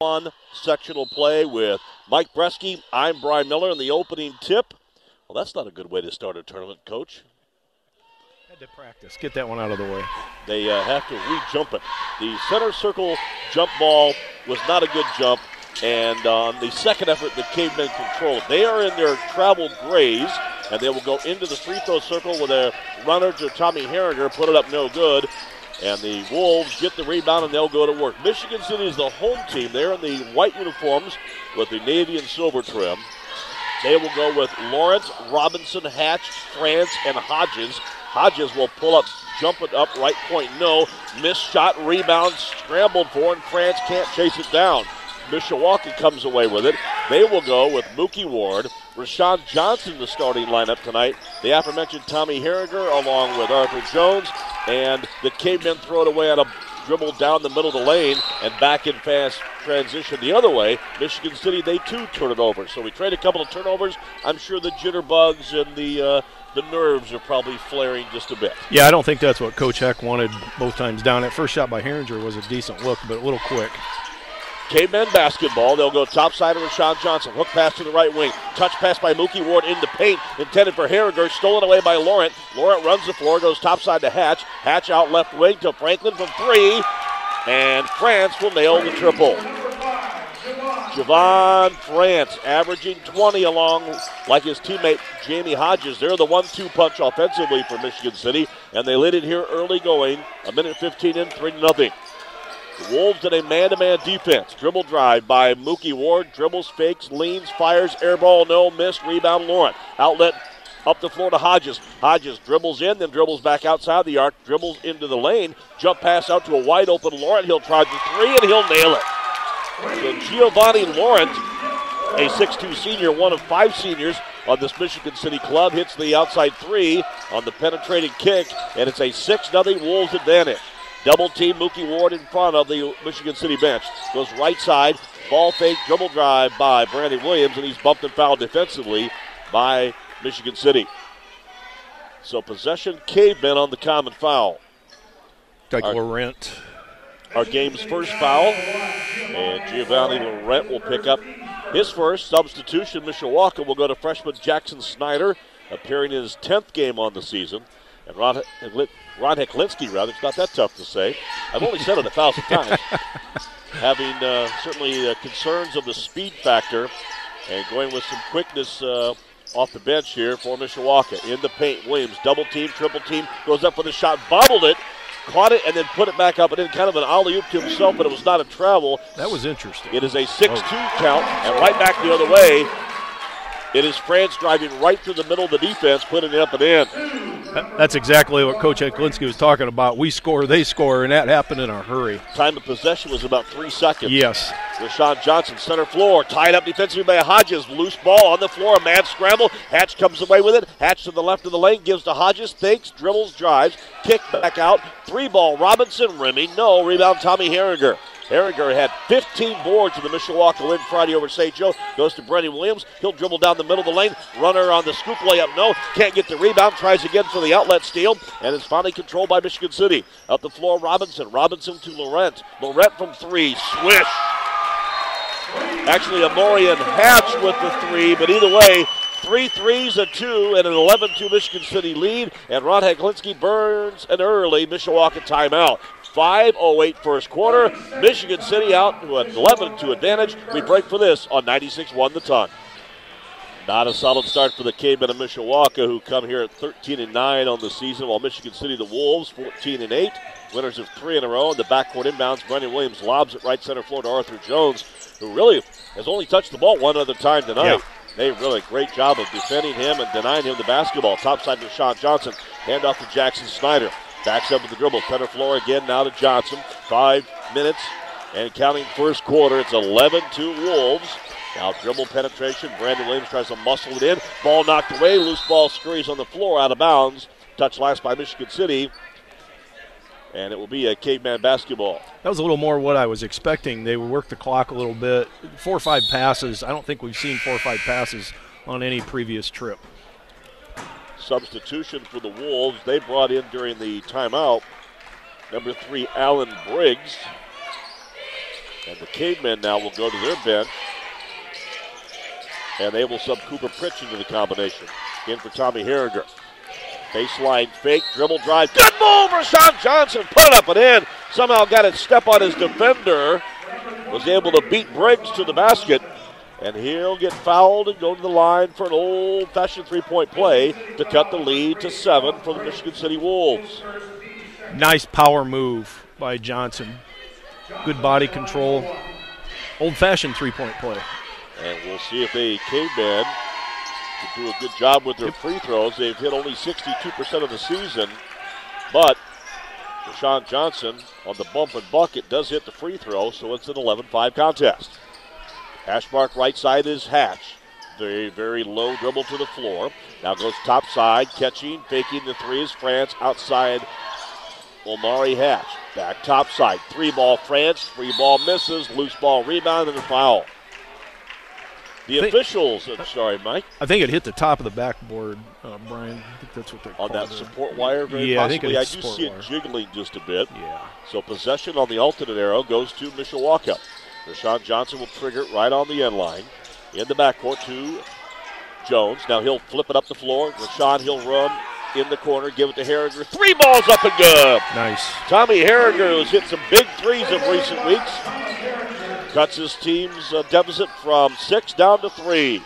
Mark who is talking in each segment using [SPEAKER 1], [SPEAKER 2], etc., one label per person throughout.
[SPEAKER 1] One sectional play with Mike Bresky. I'm Brian Miller, and the opening tip. Well, that's not a good way to start a tournament, Coach.
[SPEAKER 2] Had to practice. Get that one out of the way.
[SPEAKER 1] They uh, have to re-jump it. The center circle jump ball was not a good jump, and on the second effort, the cavemen controlled. They are in their travel grays, and they will go into the free throw circle with a runner to Tommy Herringer, put it up no good. And the Wolves get the rebound and they'll go to work. Michigan City is the home team. They're in the white uniforms with the navy and silver trim. They will go with Lawrence, Robinson, Hatch, France, and Hodges. Hodges will pull up, jump it up, right point, no. Missed shot, rebound, scrambled for, and France can't chase it down. Mishawaka comes away with it. They will go with Mookie Ward, Rashawn Johnson, the starting lineup tonight. The aforementioned Tommy Herringer, along with Arthur Jones, and the cavemen throw it away on a dribble down the middle of the lane and back in fast transition the other way. Michigan City, they too turn it over. So we trade a couple of turnovers. I'm sure the jitterbugs and the uh, the nerves are probably flaring just a bit.
[SPEAKER 2] Yeah, I don't think that's what Coach Heck wanted both times down. That first shot by Herringer was a decent look, but a little quick.
[SPEAKER 1] Cavemen basketball. They'll go top side of Rashawn Johnson. Hook pass to the right wing. Touch pass by Mookie Ward in the paint. Intended for Herringer. Stolen away by Laurent. Laurent runs the floor. Goes top side to Hatch. Hatch out left wing to Franklin from three. And France will nail the triple. Javon France averaging 20 along like his teammate Jamie Hodges. They're the one-two punch offensively for Michigan City, and they lit it here early going. A minute 15 in, 3 nothing. Wolves in a man to man defense. Dribble drive by Mookie Ward. Dribbles, fakes, leans, fires, air ball, no miss. Rebound, Laurent. Outlet up the floor to Hodges. Hodges dribbles in, then dribbles back outside the arc, dribbles into the lane. Jump pass out to a wide open Laurent. He'll try the three and he'll nail it. So Giovanni Laurent, a 6'2 senior, one of five seniors on this Michigan City club, hits the outside three on the penetrating kick, and it's a 6 0 Wolves advantage. Double team Mookie Ward in front of the Michigan City bench. Goes right side. Ball fake, dribble drive by Brandon Williams, and he's bumped and fouled defensively by Michigan City. So possession cavemen on the common foul.
[SPEAKER 2] Like our, Laurent.
[SPEAKER 1] Our game's first foul. And Giovanni Laurent will pick up his first substitution. Mishawaka will go to freshman Jackson Snyder, appearing in his 10th game on the season. And Ron, Ron Heklinski, rather. It's not that tough to say. I've only said it a thousand times. Having uh, certainly uh, concerns of the speed factor and going with some quickness uh, off the bench here for Mishawaka. In the paint, Williams double team, triple team, goes up for the shot, bobbled it, caught it, and then put it back up and in kind of an alley oop to himself, but it was not a travel.
[SPEAKER 2] That was interesting.
[SPEAKER 1] It is a 6 2 oh. count, and right back the other way. It is France driving right through the middle of the defense, putting it up and in.
[SPEAKER 2] That's exactly what Coach Heklinski was talking about. We score, they score, and that happened in a hurry.
[SPEAKER 1] Time of possession was about three seconds.
[SPEAKER 2] Yes.
[SPEAKER 1] Rashawn Johnson, center floor, tied up defensively by Hodges. Loose ball on the floor, a mad scramble. Hatch comes away with it. Hatch to the left of the lane, gives to Hodges, thinks, dribbles, drives, kick back out. Three ball, Robinson, Remy, no. Rebound, Tommy Herringer. Herringer had 15 boards in the Mishawaka win Friday over St. Joe. Goes to Brennan Williams. He'll dribble down the middle of the lane. Runner on the scoop layup. No. Can't get the rebound. Tries again for the outlet steal. And is finally controlled by Michigan City. Up the floor, Robinson. Robinson to Laurent. Laurent from three. Swish. Actually, Amorian Hatch with the three, but either way, Three threes, a two, and an 11 2 Michigan City lead. And Ron Heklinski burns an early Mishawaka timeout. 5.08 first quarter. Michigan City out to an 11 2 advantage. We break for this on 96 1 the ton. Not a solid start for the Cavemen of Mishawaka, who come here at 13 and 9 on the season, while Michigan City, the Wolves, 14 and 8. Winners of three in a row. And the backcourt inbounds, Brendan Williams lobs it right center floor to Arthur Jones, who really has only touched the ball one other time tonight. Yeah. They really great job of defending him and denying him the basketball. Top side to Sean Johnson. Hand off to Jackson Snyder. Backs up with the dribble. Center floor again now to Johnson. Five minutes And counting first quarter, it's 11 2 Wolves. Now dribble penetration. Brandon Williams tries to muscle it in. Ball knocked away. Loose ball scurries on the floor out of bounds. Touch last by Michigan City. And it will be a caveman basketball.
[SPEAKER 2] That was a little more what I was expecting. They worked the clock a little bit. Four or five passes. I don't think we've seen four or five passes on any previous trip.
[SPEAKER 1] Substitution for the Wolves. They brought in during the timeout number three, Alan Briggs. And the Cavemen now will go to their bench. And they will sub Cooper Pritch into the combination. In for Tommy Herringer. Baseline fake, dribble drive. Good move, Rashawn Johnson. Put it up and in. Somehow got it step on his defender. Was able to beat Briggs to the basket. And he'll get fouled and go to the line for an old fashioned three point play to cut the lead to seven for the Michigan City Wolves.
[SPEAKER 2] Nice power move by Johnson. Good body control. Old fashioned three point play.
[SPEAKER 1] And we'll see if they caveman can do a good job with their free throws. They've hit only 62% of the season, but Deshaun Johnson on the bump and bucket does hit the free throw, so it's an 11 5 contest. Hash mark right side is Hatch. Very, very low dribble to the floor. Now goes top side, catching, faking the three is France. Outside, Omari Hatch. Back top side. Three ball France. Three ball misses. Loose ball rebound and a foul. The
[SPEAKER 2] think,
[SPEAKER 1] officials, I'm sorry, Mike.
[SPEAKER 2] I think it hit the top of the backboard, uh, Brian. I think that's what they
[SPEAKER 1] On that
[SPEAKER 2] it.
[SPEAKER 1] support wire, very
[SPEAKER 2] yeah,
[SPEAKER 1] possibly.
[SPEAKER 2] I,
[SPEAKER 1] I, do see
[SPEAKER 2] wire.
[SPEAKER 1] it jiggling just a bit.
[SPEAKER 2] Yeah.
[SPEAKER 1] So possession on the alternate arrow goes to Mishawaka. Rashawn Johnson will trigger it right on the end line. In the backcourt to Jones. Now he'll flip it up the floor. Rashawn, he'll run in the corner, give it to Herringer. Three balls up and good.
[SPEAKER 2] Nice.
[SPEAKER 1] Tommy Herringer has hit some big threes of recent weeks. Cuts his team's uh, deficit from six down to three.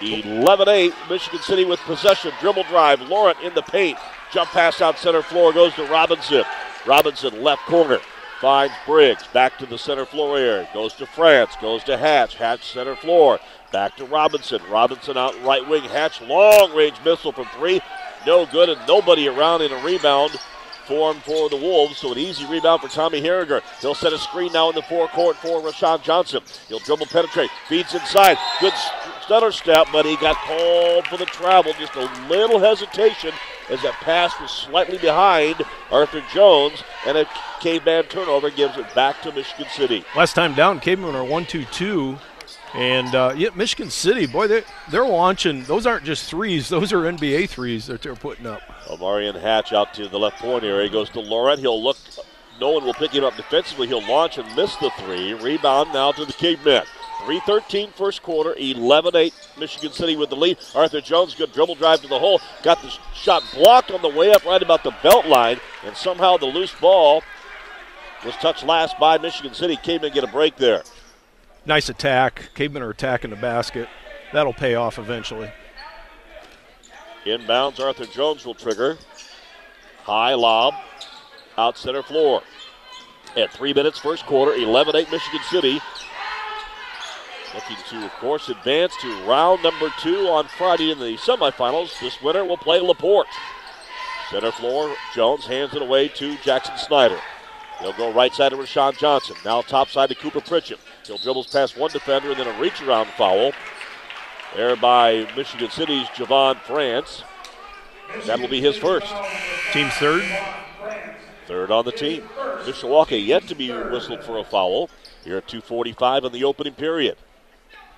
[SPEAKER 1] 11 8, Michigan City with possession. Dribble drive. Laurent in the paint. Jump pass out center floor goes to Robinson. Robinson left corner. Finds Briggs. Back to the center floor area. Goes to France. Goes to Hatch. Hatch center floor. Back to Robinson. Robinson out right wing. Hatch long range missile from three. No good and nobody around in a rebound formed for the Wolves. So an easy rebound for Tommy Herringer. He'll set a screen now in the forecourt for Rashawn Johnson. He'll dribble penetrate. Feeds inside. Good stutter step, but he got called for the travel. Just a little hesitation as that pass was slightly behind Arthur Jones, and a caveman turnover gives it back to Michigan City.
[SPEAKER 2] Last time down, Cavemen are 1 2 2. And uh, yeah, Michigan City, boy, they're, they're launching. Those aren't just threes, those are NBA threes that they're putting up.
[SPEAKER 1] Omarion Hatch out to the left point area. Goes to Laurent. He'll look. No one will pick him up defensively. He'll launch and miss the three. Rebound now to the Cavemen. 3-13 first quarter, 11-8 Michigan City with the lead. Arthur Jones, good dribble drive to the hole. Got the shot blocked on the way up right about the belt line, and somehow the loose ball was touched last by Michigan City. Cavemen get a break there.
[SPEAKER 2] Nice attack. Cavemen are attacking the basket. That'll pay off eventually.
[SPEAKER 1] Inbounds, Arthur Jones will trigger. High lob, out center floor. At three minutes, first quarter, 11 8 Michigan City. Looking to, of course, advance to round number two on Friday in the semifinals. This winner will play LaPorte. Center floor, Jones hands it away to Jackson Snyder. He'll go right side to Rashawn Johnson. Now top side to Cooper Pritchett. He'll dribbles past one defender and then a reach around foul. There by Michigan City's Javon France. That will be his first.
[SPEAKER 2] Team's third.
[SPEAKER 1] Third on the team. Mishawaka yet to be whistled for a foul here at 2.45 in the opening period.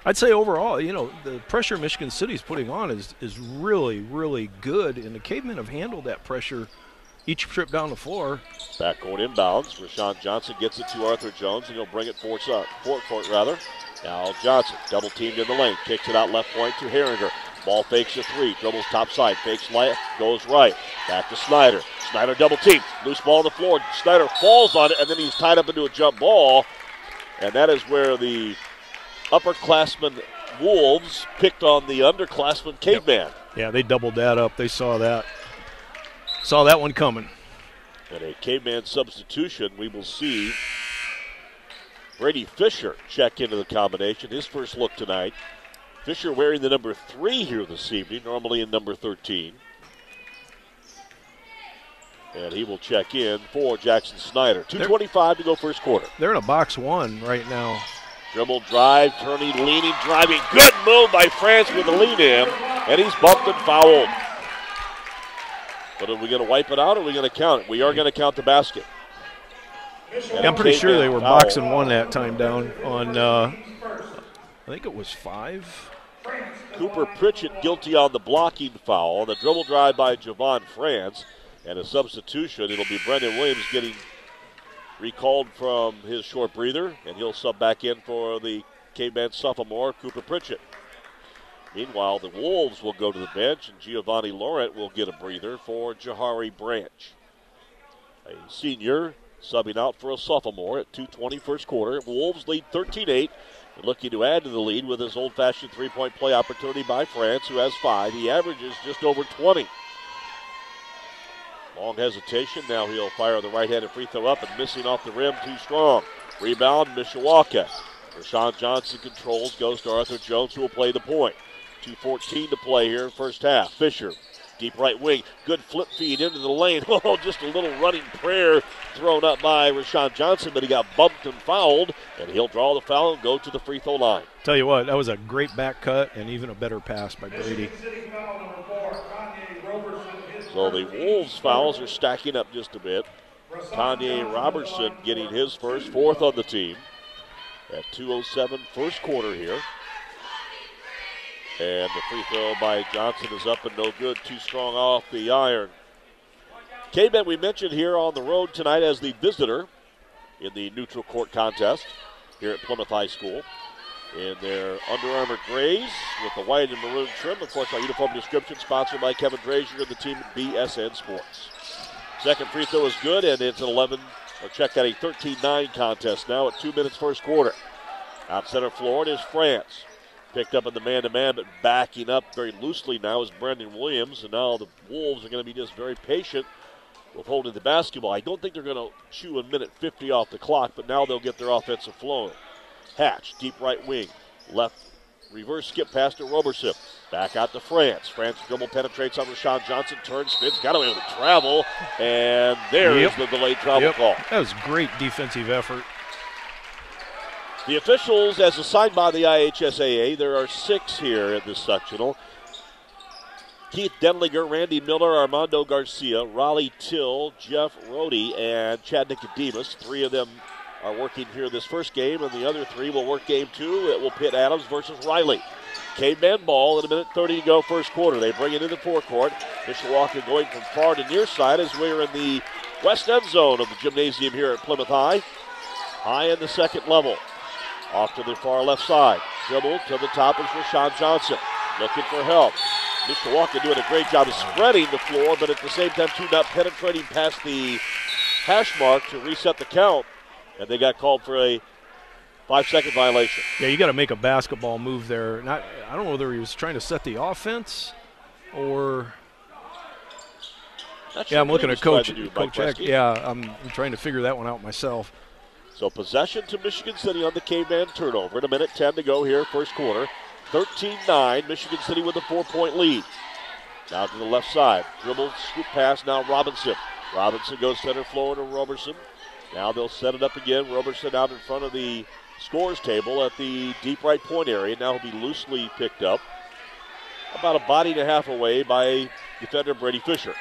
[SPEAKER 2] I'd say overall, you know, the pressure Michigan City's putting on is, is really, really good, and the Cavemen have handled that pressure each trip down the floor.
[SPEAKER 1] Backcourt inbounds. Rashawn Johnson gets it to Arthur Jones, and he'll bring it forward, forward court rather. Now Johnson, double teamed in the lane, kicks it out left point to Herringer. Ball fakes a three, dribbles top side, fakes left, goes right. Back to Snyder. Snyder double team, loose ball on the floor. Snyder falls on it, and then he's tied up into a jump ball. And that is where the upperclassmen Wolves picked on the underclassmen Caveman.
[SPEAKER 2] Yeah, they doubled that up. They saw that. Saw that one coming.
[SPEAKER 1] And a Caveman substitution, we will see Brady Fisher check into the combination. His first look tonight. Fisher wearing the number three here this evening, normally in number 13. And he will check in for Jackson Snyder. 2.25 to go first quarter.
[SPEAKER 2] They're in a box one right now.
[SPEAKER 1] Dribble drive, turning, leaning, driving. Good move by France with the lead in. And he's bumped and fouled. But are we going to wipe it out or are we going to count it? We are going to count the basket.
[SPEAKER 2] I'm pretty sure they were foul. boxing one that time down on, uh, I think it was five.
[SPEAKER 1] Cooper Pritchett guilty on the blocking foul. The dribble drive by Javon France. And a substitution. It'll be Brendan Williams getting recalled from his short breather. And he'll sub back in for the Caveman sophomore, Cooper Pritchett. Meanwhile, the Wolves will go to the bench, and Giovanni Laurent will get a breather for Jahari Branch. A senior subbing out for a sophomore at 2.20 first quarter. Wolves lead 13 8. Looking to add to the lead with his old fashioned three point play opportunity by France, who has five. He averages just over 20. Long hesitation. Now he'll fire the right handed free throw up and missing off the rim too strong. Rebound, Mishawaka. Rashawn Johnson controls, goes to Arthur Jones, who will play the point. 2.14 to play here, in first half. Fisher, deep right wing, good flip feed into the lane. Oh, just a little running prayer thrown up by Rashawn Johnson, but he got bumped and fouled, and he'll draw the foul and go to the free throw line.
[SPEAKER 2] Tell you what, that was a great back cut and even a better pass by Brady.
[SPEAKER 1] So the Wolves fouls are stacking up just a bit. Kanye Robertson getting his first, fourth on the team at 2.07 first quarter here. And the free throw by Johnson is up and no good. Too strong off the iron. K-Bet we mentioned here on the road tonight as the visitor in the neutral court contest here at Plymouth High School. In their Under Armour grays with the white and maroon trim. Of course, our uniform description sponsored by Kevin Frazier and the team at BSN Sports. Second free throw is good, and it's an 11, or check out a 13 9 contest now at two minutes first quarter. Out center floor, it is France. Picked up in the man to man, but backing up very loosely now is Brendan Williams. And now the Wolves are going to be just very patient with holding the basketball. I don't think they're going to chew a minute 50 off the clock, but now they'll get their offensive flowing. Hatch, deep right wing, left reverse skip pass to Roberson. Back out to France. France dribble penetrates on Rashawn Johnson, turns, spins, got away with the travel, and there yep. is the delayed travel
[SPEAKER 2] yep.
[SPEAKER 1] call.
[SPEAKER 2] That was great defensive effort.
[SPEAKER 1] The officials, as assigned by the IHSAA, there are six here in this sectional. Keith Denlinger, Randy Miller, Armando Garcia, Raleigh Till, Jeff Rohde, and Chad Nicodemus. Three of them are working here this first game, and the other three will work game two. It will pit Adams versus Riley. Caveman ball at a minute 30 to go first quarter. They bring it into the forecourt. Mishawaka going from far to near side as we're in the west end zone of the gymnasium here at Plymouth High. High in the second level. Off to the far left side. Dribble to the top is Rashawn Johnson. Looking for help. Mishawaka doing a great job of spreading the floor, but at the same time, too, not penetrating past the hash mark to reset the count. And they got called for a five second violation.
[SPEAKER 2] Yeah, you got to make a basketball move there. Not, I don't know whether he was trying to set the offense or. yeah, I'm looking at Coach Coach Yeah, I'm, I'm trying to figure that one out myself.
[SPEAKER 1] So possession to Michigan City on the caveman turnover. In a minute 10 to go here, first quarter. 13 9, Michigan City with a four point lead. Now to the left side. Dribble, scoop pass, now Robinson. Robinson goes center floor to Roberson. Now they'll set it up again. Roberson out in front of the scores table at the deep right point area. Now he'll be loosely picked up about a body and a half away by defender Brady Fisher.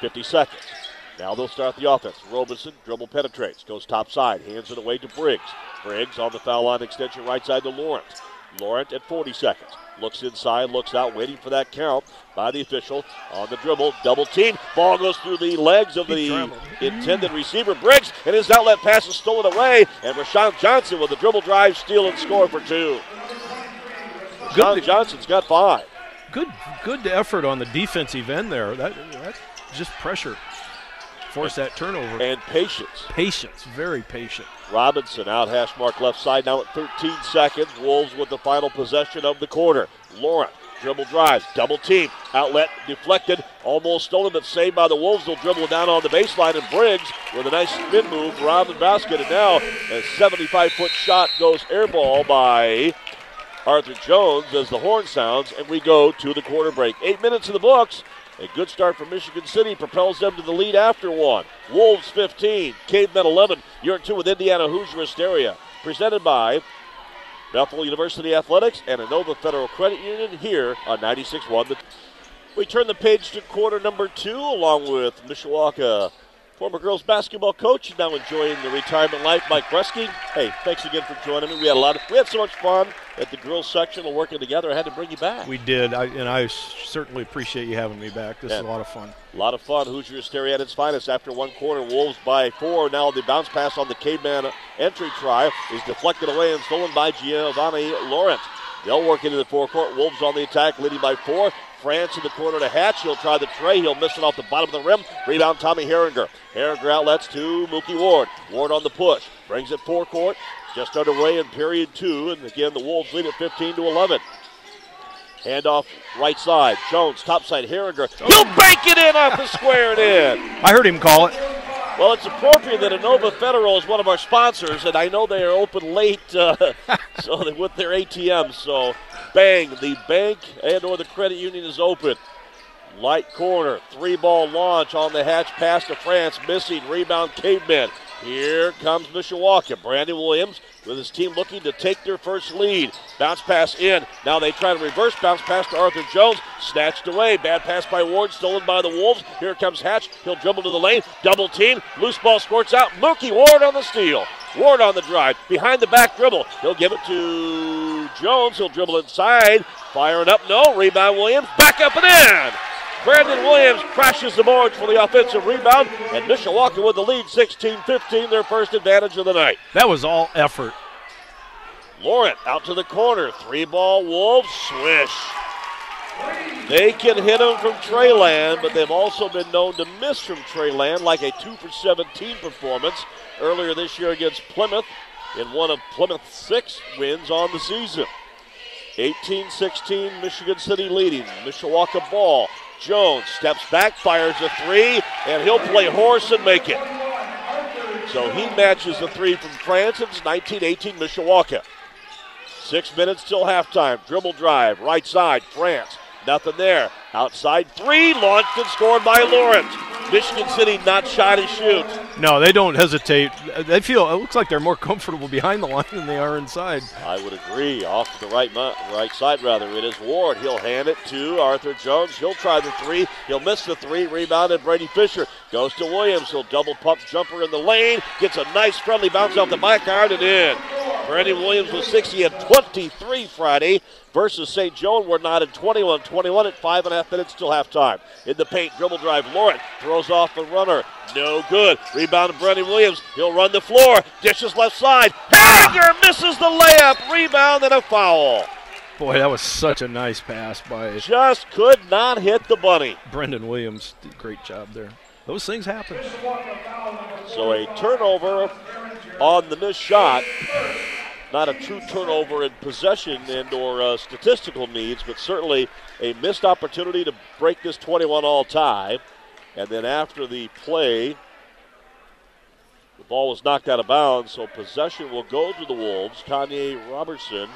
[SPEAKER 1] 50 seconds. Now they'll start the offense. Robinson dribble penetrates, goes top side, hands it away to Briggs. Briggs on the foul line extension right side to Laurent. Laurent at 40 seconds. Looks inside, looks out, waiting for that count by the official on the dribble. Double team. Ball goes through the legs of the intended receiver, Briggs, and his outlet pass is stolen away. And Rashawn Johnson with the dribble drive, steal, and score for two. Rashawn Johnson's got five.
[SPEAKER 2] Good, good effort on the defensive end there. That, that's just pressure force that turnover.
[SPEAKER 1] And patience.
[SPEAKER 2] Patience, very patient.
[SPEAKER 1] Robinson out hash mark left side now at 13 seconds. Wolves with the final possession of the quarter. Laurent dribble drives, double team, outlet deflected, almost stolen but saved by the Wolves. They'll dribble down on the baseline and Briggs with a nice spin move around the basket. And now a 75 foot shot goes airball by Arthur Jones as the horn sounds and we go to the quarter break. Eight minutes in the books. A good start for Michigan City propels them to the lead after one. Wolves 15, Cavemen 11. You're two with Indiana Hoosier Hysteria. Presented by Bethel University Athletics and Inova Federal Credit Union here on 96.1. We turn the page to quarter number two along with Mishawaka former girls basketball coach, now enjoying the retirement life. Mike Bresky. Hey, thanks again for joining me. We had a lot of, we had so much fun at the girls section and working together. I had to bring you back.
[SPEAKER 2] We did, I, and I certainly appreciate you having me back. This yeah. is a lot of fun.
[SPEAKER 1] A lot of fun. Hoosier Hysteria at its finest after one quarter. Wolves by four. Now the bounce pass on the caveman entry try is deflected away and stolen by Giovanni Laurent. They'll work into the forecourt. Wolves on the attack, leading by four. France in the corner to Hatch. He'll try the tray. He'll miss it off the bottom of the rim. Rebound, Tommy Herringer. Herringer outlets to Mookie Ward. Ward on the push. Brings it forecourt. Just underway in period two. And again, the Wolves lead at 15 to 11. Handoff right side. Jones, top side. Herringer. He'll bank it in off the square and in.
[SPEAKER 2] I heard him call it.
[SPEAKER 1] Well, it's appropriate that Inova Federal is one of our sponsors, and I know they are open late, uh, so they, with their ATMs. So, bang, the bank and/or the credit union is open. Light corner, three ball launch on the hatch pass to France, missing rebound caveman. Here comes Mishawaka. Brandon Williams with his team looking to take their first lead. Bounce pass in. Now they try to reverse bounce pass to Arthur Jones. Snatched away. Bad pass by Ward, stolen by the Wolves. Here comes Hatch. He'll dribble to the lane. Double team. Loose ball squirts out. Mookie Ward on the steal. Ward on the drive. Behind the back dribble. He'll give it to Jones. He'll dribble inside. Firing up. No. Rebound Williams. Back up and in. Brandon Williams crashes the boards for the offensive rebound, and Mishawaka with the lead 16 15, their first advantage of the night.
[SPEAKER 2] That was all effort.
[SPEAKER 1] Laurent out to the corner. Three ball Wolves. Swish. They can hit them from Treyland, but they've also been known to miss from Treyland, like a 2 for 17 performance earlier this year against Plymouth in one of Plymouth's six wins on the season. 18 16, Michigan City leading. Mishawaka ball. Jones steps back, fires a three, and he'll play horse and make it. So he matches the three from France. It's 19 18 Mishawaka. Six minutes till halftime. Dribble drive, right side, France. Nothing there. Outside three, launched and scored by Laurent. Michigan City not shy to shoot.
[SPEAKER 2] No, they don't hesitate. They feel it looks like they're more comfortable behind the line than they are inside.
[SPEAKER 1] I would agree. Off to the right right side rather. It is Ward. He'll hand it to Arthur Jones. He'll try the three. He'll miss the three. Rebounded Brady Fisher. Goes to Williams. He'll double pump jumper in the lane. Gets a nice friendly bounce off the back iron and in. Brandon Williams was 60 at 23 Friday versus St. Joe. We're not at 21 21 at five and a half minutes till halftime. In the paint, dribble drive. Laurent throws off the runner. No good. Rebound to Brandon Williams. He'll run the floor. Dishes left side. Hager misses the layup. Rebound and a foul.
[SPEAKER 2] Boy, that was such a nice pass by.
[SPEAKER 1] Just could not hit the bunny.
[SPEAKER 2] Brendan Williams did great job there. Those things happen.
[SPEAKER 1] So a turnover on the missed shot not a true turnover in possession and or uh, statistical needs, but certainly a missed opportunity to break this 21 all tie. And then after the play, the ball was knocked out of bounds, so possession will go to the Wolves. Kanye Robertson.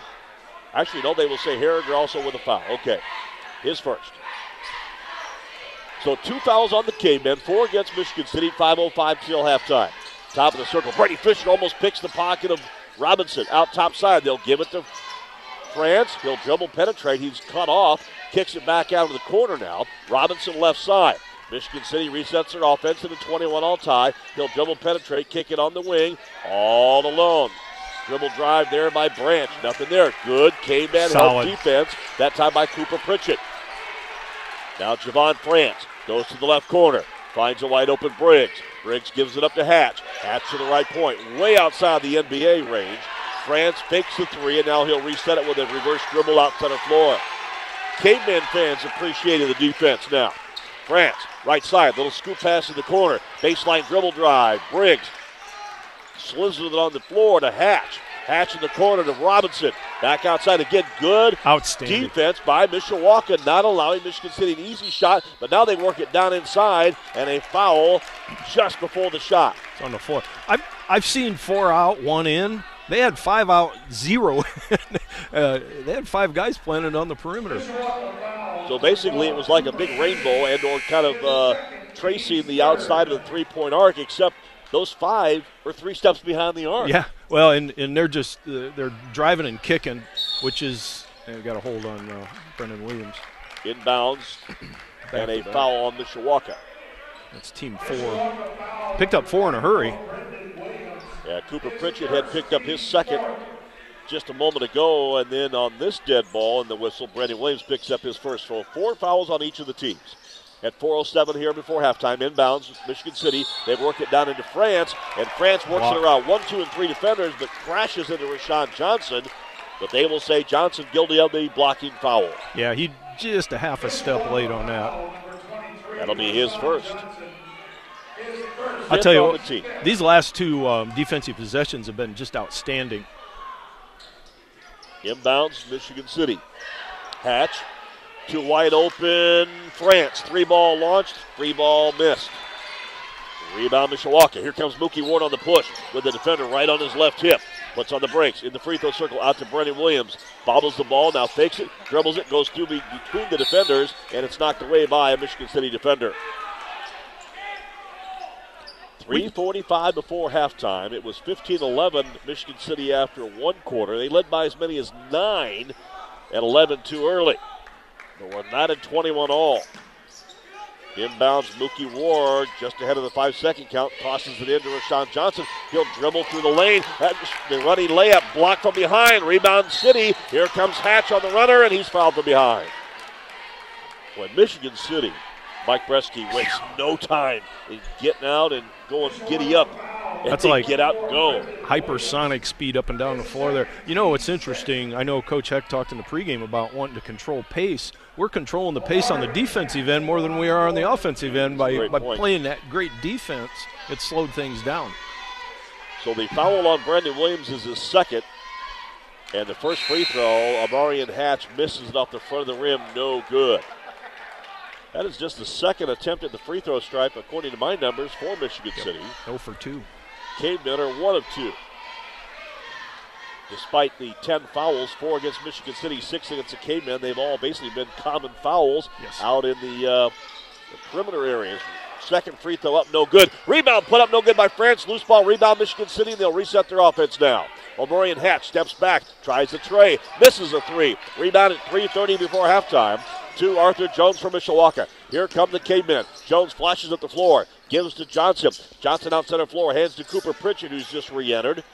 [SPEAKER 1] Actually, no, they will say Harriger also with a foul. Okay, his first. So two fouls on the Cavemen, four against Michigan City, 5.05 till halftime. Top of the circle. Brady Fisher almost picks the pocket of Robinson out top side. They'll give it to France. He'll dribble penetrate. He's cut off. Kicks it back out of the corner now. Robinson left side. Michigan City resets their offense to the 21 all tie. He'll dribble penetrate, kick it on the wing, all alone. Dribble drive there by Branch. Nothing there. Good caveman help defense. That time by Cooper Pritchett. Now Javon France goes to the left corner. Finds a wide open Briggs. Briggs gives it up to Hatch. Hatch to the right point, way outside the NBA range. France fakes the three, and now he'll reset it with a reverse dribble out center floor. Caveman fans appreciated the defense now. France, right side, little scoop pass in the corner. Baseline dribble drive. Briggs slithers it on the floor to Hatch. Hatch in the corner to Robinson. Back outside again. Good
[SPEAKER 2] Outstanding.
[SPEAKER 1] defense by Mishawaka, not allowing Michigan City an easy shot, but now they work it down inside and a foul just before the shot.
[SPEAKER 2] It's on the floor. I've, I've seen four out, one in. They had five out, zero. uh, they had five guys planted on the perimeter.
[SPEAKER 1] So basically, it was like a big rainbow and or kind of uh, tracing the outside of the three-point arc, except those five are three steps behind the arc.
[SPEAKER 2] Yeah, well, and, and they're just uh, they're driving and kicking, which is they've got a hold on uh, Brendan Williams.
[SPEAKER 1] Inbounds and a foul on Mishawaka.
[SPEAKER 2] That's team four. Picked up four in a hurry.
[SPEAKER 1] Yeah, Cooper Pritchett had picked up his second just a moment ago, and then on this dead ball in the whistle, Brendan Williams picks up his first. So four fouls on each of the teams. At 4.07 here before halftime, inbounds, Michigan City. They work it down into France, and France works it around one, two, and three defenders, but crashes into Rashawn Johnson. But they will say Johnson guilty of the blocking foul.
[SPEAKER 2] Yeah, he just a half a step late on that.
[SPEAKER 1] That'll be his first.
[SPEAKER 2] I'll tell you what, these last two um, defensive possessions have been just outstanding.
[SPEAKER 1] Inbounds, Michigan City. Hatch to wide open France. Three ball launched, three ball missed. Rebound Mishawaka. Here comes Mookie Ward on the push with the defender right on his left hip. Puts on the brakes in the free throw circle out to Brendan Williams. Bobbles the ball, now fakes it, dribbles it, goes through between the defenders, and it's knocked away by a Michigan City defender. 3.45 before halftime. It was 15 11 Michigan City after one quarter. They led by as many as nine at 11 too early. But we're not at 21 all. Inbounds Mookie Ward just ahead of the five second count. Tosses it into Rashawn Johnson. He'll dribble through the lane. The running layup blocked from behind. Rebound City. Here comes Hatch on the runner, and he's fouled from behind. When Michigan City, Mike Bresky wastes no time in getting out and going giddy up
[SPEAKER 2] that's like
[SPEAKER 1] get out and go.
[SPEAKER 2] Hypersonic speed up and down the floor there. You know what's interesting? I know Coach Heck talked in the pregame about wanting to control pace. We're controlling the pace on the defensive end more than we are on the offensive end by, by playing that great defense. It slowed things down.
[SPEAKER 1] So the foul on Brandon Williams is his second. And the first free throw, Amarian Hatch misses it off the front of the rim. No good. That is just the second attempt at the free throw stripe, according to my numbers, for Michigan
[SPEAKER 2] yep.
[SPEAKER 1] City.
[SPEAKER 2] 0 for 2.
[SPEAKER 1] Cavemen Miller, one of two. Despite the 10 fouls, four against Michigan City, six against the Cavemen, they've all basically been common fouls
[SPEAKER 2] yes.
[SPEAKER 1] out in the, uh, the perimeter areas. Second free throw up, no good. Rebound put up, no good by France. Loose ball, rebound, Michigan City. and They'll reset their offense now. Omarion Hatch steps back, tries the tray, misses a three. Rebound at 3.30 before halftime to Arthur Jones from Mishawaka. Here come the Cavemen. Jones flashes at the floor, gives to Johnson. Johnson out center floor, hands to Cooper Pritchett, who's just re entered.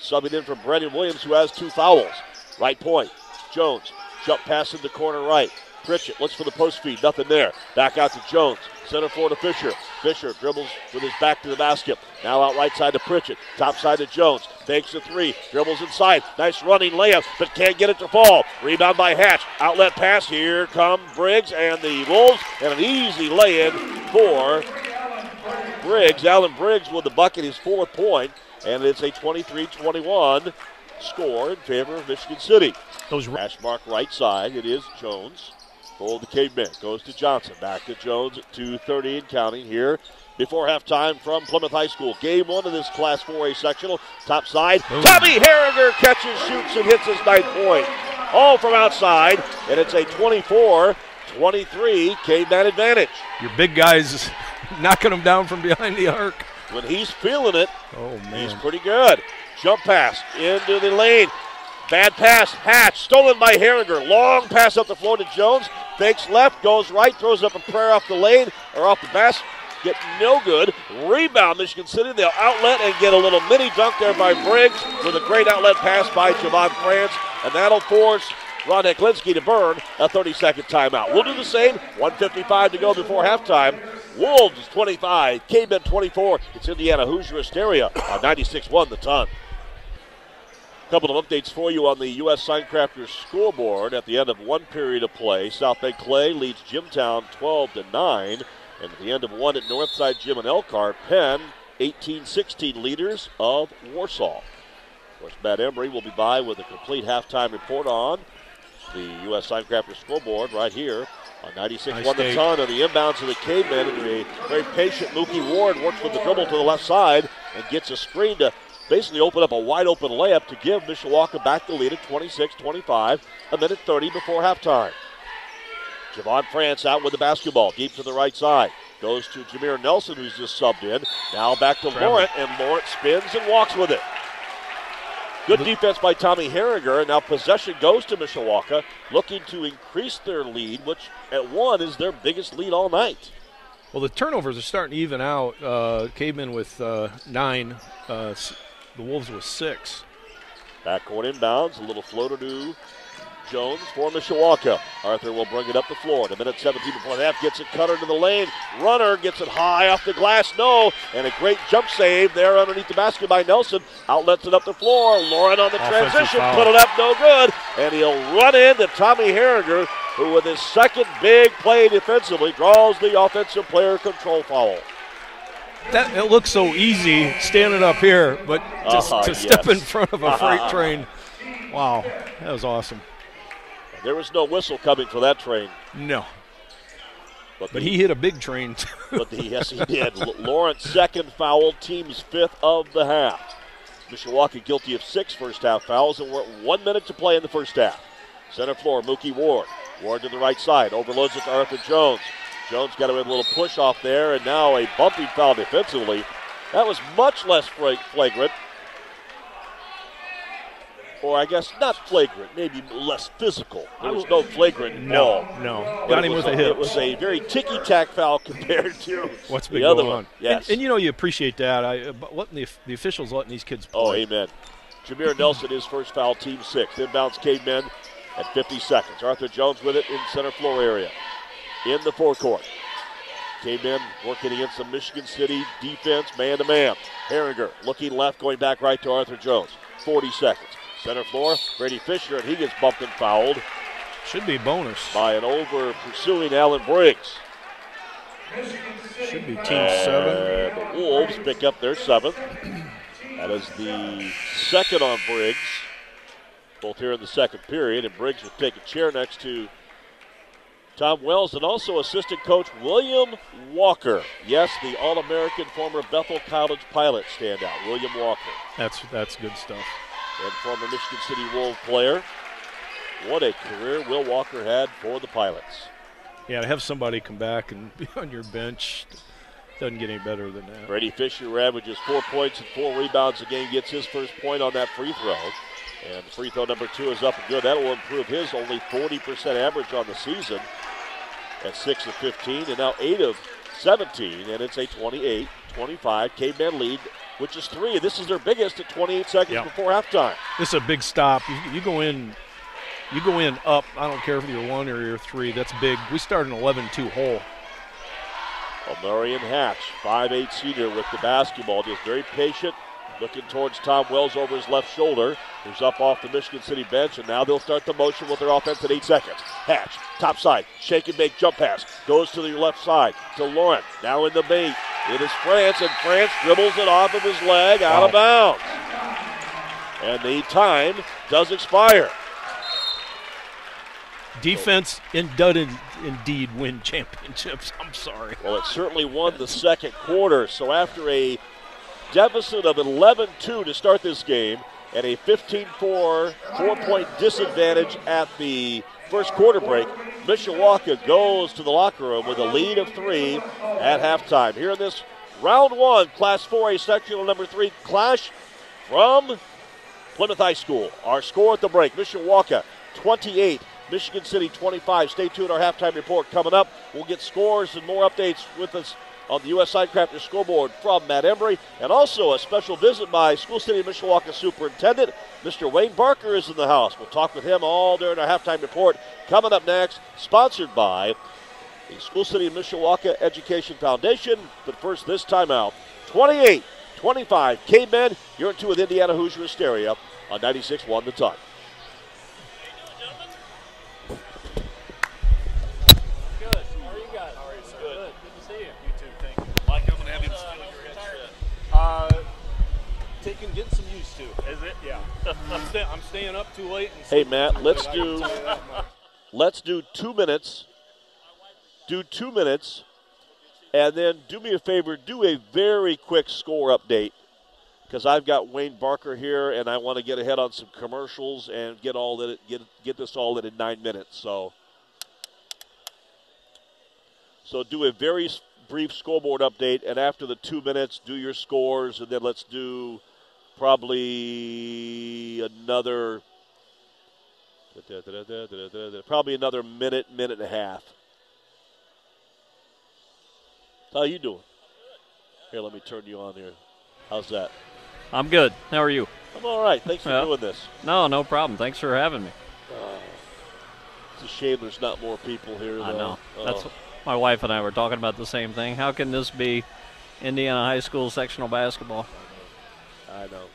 [SPEAKER 1] Subbing in for Brendan Williams, who has two fouls. Right point. Jones. Jump pass in the corner right. Pritchett looks for the post feed. Nothing there. Back out to Jones. Center floor to Fisher. Fisher dribbles with his back to the basket. Now out right side to Pritchett. Top side to Jones. Takes a three. Dribbles inside. Nice running layup, but can't get it to fall. Rebound by Hatch. Outlet pass. Here come Briggs and the Wolves. And an easy lay in for Briggs. Allen Briggs with the bucket, his fourth point, And it's a 23 21 score in favor of Michigan City. Those hash mark right side. It is Jones. For the cavemen. Goes to Johnson. Back to Jones at 2.30 and counting here before halftime from Plymouth High School. Game one of this Class 4A sectional. Top side. Boom. Tommy Herringer catches, shoots, and hits his ninth point. All from outside, and it's a 24 23 caveman advantage.
[SPEAKER 2] Your big guys knocking them down from behind the arc.
[SPEAKER 1] When he's feeling it,
[SPEAKER 2] oh man,
[SPEAKER 1] he's pretty good. Jump pass into the lane. Bad pass, Hatch, stolen by Herringer. Long pass up the floor to Jones. Fakes left, goes right, throws up a prayer off the lane or off the basket. Get no good. Rebound, Michigan City. They'll outlet and get a little mini dunk there by Briggs with a great outlet pass by Javon France. And that'll force Ron Heklinski to burn a 30 second timeout. We'll do the same. 155 to go before halftime. Wolves 25, Cavemen 24. It's Indiana Hoosier Hysteria on 96 1 the ton. A Couple of updates for you on the U.S. Signcrafters scoreboard at the end of one period of play. South Bend Clay leads Jimtown 12 to 9. And at the end of one at Northside Gym and Elkhart, Penn 18-16 leaders of Warsaw. Of course, Matt Embry will be by with a complete halftime report on the U.S. Signcrafters scoreboard right here on 96 nice 1 the ton of the inbounds of the Cavemen. And a very patient Mookie Ward works with the dribble to the left side and gets a screen to basically open up a wide open layup to give Mishawaka back the lead at 26 25, a minute 30 before halftime. Javon France out with the basketball, deep to the right side. Goes to Jameer Nelson, who's just subbed in. Now back to Travel. Laurent, and Laurent spins and walks with it. Good defense by Tommy Herringer, and now possession goes to Mishawaka, looking to increase their lead, which at one is their biggest lead all night.
[SPEAKER 2] Well, the turnovers are starting to even out. Uh, Cavemen with uh, nine, uh, the Wolves with six.
[SPEAKER 1] Backcourt inbounds, a little floater to Jones for Mishawaka. Arthur will bring it up the floor. A minute 17 before half gets it cutter to the lane. Runner gets it high off the glass. No. And a great jump save there underneath the basket by Nelson. Outlets it up the floor. Laurent on the Offensive transition. Foul. Put it up. No good. And he'll run into Tommy Herringer, who with his second big play defensively draws the offensive player control foul.
[SPEAKER 2] That it looks so easy standing up here, but just uh-huh, to yes. step in front of a freight train. Wow, that was awesome.
[SPEAKER 1] There was no whistle coming for that train.
[SPEAKER 2] No. But, but the, he hit a big train.
[SPEAKER 1] but the, yes, he did. Lawrence second foul, team's fifth of the half. Mishawaka guilty of six first half fouls, and we're one minute to play in the first half. Center floor, Mookie Ward. Ward to the right side, overloads it to Arthur Jones. Jones got a little push off there, and now a bumping foul defensively. That was much less flagrant or I guess not flagrant, maybe less physical. There was no flagrant
[SPEAKER 2] no, ball. No, got him with a,
[SPEAKER 1] a
[SPEAKER 2] hip.
[SPEAKER 1] It was a very ticky tack foul compared to
[SPEAKER 2] what's
[SPEAKER 1] the
[SPEAKER 2] other
[SPEAKER 1] one. Yes,
[SPEAKER 2] and, and, you know you appreciate that. I uh, letting the, the officials letting these kids
[SPEAKER 1] oh, play. Oh, amen. Jameer Nelson, his first foul, team six. Inbounds Cavemen at 50 seconds. Arthur Jones with it in center floor area. In the forecourt. Cavemen working against the Michigan City defense, man to man. Herringer looking left, going back right to Arthur Jones. 40 seconds. Center floor, Brady Fisher, and he gets bumped and fouled.
[SPEAKER 2] Should be bonus.
[SPEAKER 1] By an over pursuing Allen Briggs.
[SPEAKER 2] Should be team and seven.
[SPEAKER 1] The Wolves pick up their seventh. That is the second on Briggs, both here in the second period. And Briggs will take a chair next to Tom Wells and also assistant coach William Walker. Yes, the All American former Bethel College pilot standout, William Walker.
[SPEAKER 2] That's that's good stuff
[SPEAKER 1] and former Michigan City Wolf player. What a career Will Walker had for the Pilots.
[SPEAKER 2] Yeah, to have somebody come back and be on your bench doesn't get any better than that.
[SPEAKER 1] Brady Fisher averages four points and four rebounds a game, gets his first point on that free throw. And free throw number two is up and good. That will improve his only 40% average on the season at 6 of 15 and now 8 of 17. And it's a 28 25 Caveman lead which is three. This is their biggest at 28 seconds yep. before halftime.
[SPEAKER 2] This is a big stop. You, you, go in, you go in up. I don't care if you're one or you're three. That's big. We start an 11-2 hole.
[SPEAKER 1] Well, Marion Hatch, 5'8 senior with the basketball, just very patient, looking towards Tom Wells over his left shoulder, who's up off the Michigan City bench, and now they'll start the motion with their offense at eight seconds. Hatch, top side, shake and make jump pass, goes to the left side to Laurent, now in the bait. It is France, and France dribbles it off of his leg out wow. of bounds. And the time does expire.
[SPEAKER 2] Defense in, does indeed win championships. I'm sorry.
[SPEAKER 1] Well, it certainly won the second quarter. So after a deficit of 11 2 to start this game and a 15 4 four point disadvantage at the first quarter break. Mishawaka goes to the locker room with a lead of three at halftime. Here in this round one, Class 4A sectional number three clash from Plymouth High School. Our score at the break Mishawaka 28, Michigan City 25. Stay tuned, our halftime report coming up. We'll get scores and more updates with us on the U.S. Signcrafter scoreboard from Matt Embry, and also a special visit by School City of Mishawaka Superintendent Mr. Wayne Barker is in the house. We'll talk with him all during our halftime report. Coming up next, sponsored by the School City of Mishawaka Education Foundation. But first, this time out, 28 25 Cavemen. You're in two with Indiana Hoosier Hysteria on 96 1 the time.
[SPEAKER 2] Taking getting some used to.
[SPEAKER 3] Is it?
[SPEAKER 2] Yeah. I'm, stay, I'm, staying up too late.
[SPEAKER 1] hey Matt, let's do let's do two minutes. Do two minutes, and then do me a favor. Do a very quick score update because I've got Wayne Barker here, and I want to get ahead on some commercials and get all that get get this all in in nine minutes. So. So do a very brief scoreboard update, and after the two minutes, do your scores, and then let's do probably another probably another minute, minute and a half. How you doing? Here, let me turn you on here. How's that?
[SPEAKER 3] I'm good. How are you?
[SPEAKER 1] I'm all right. Thanks for doing this.
[SPEAKER 3] No, no problem. Thanks for having me.
[SPEAKER 1] Uh, it's a shame there's not more people here. Though. I
[SPEAKER 3] know. Uh, That's my wife and I were talking about the same thing. How can this be Indiana High School sectional basketball?
[SPEAKER 1] I know.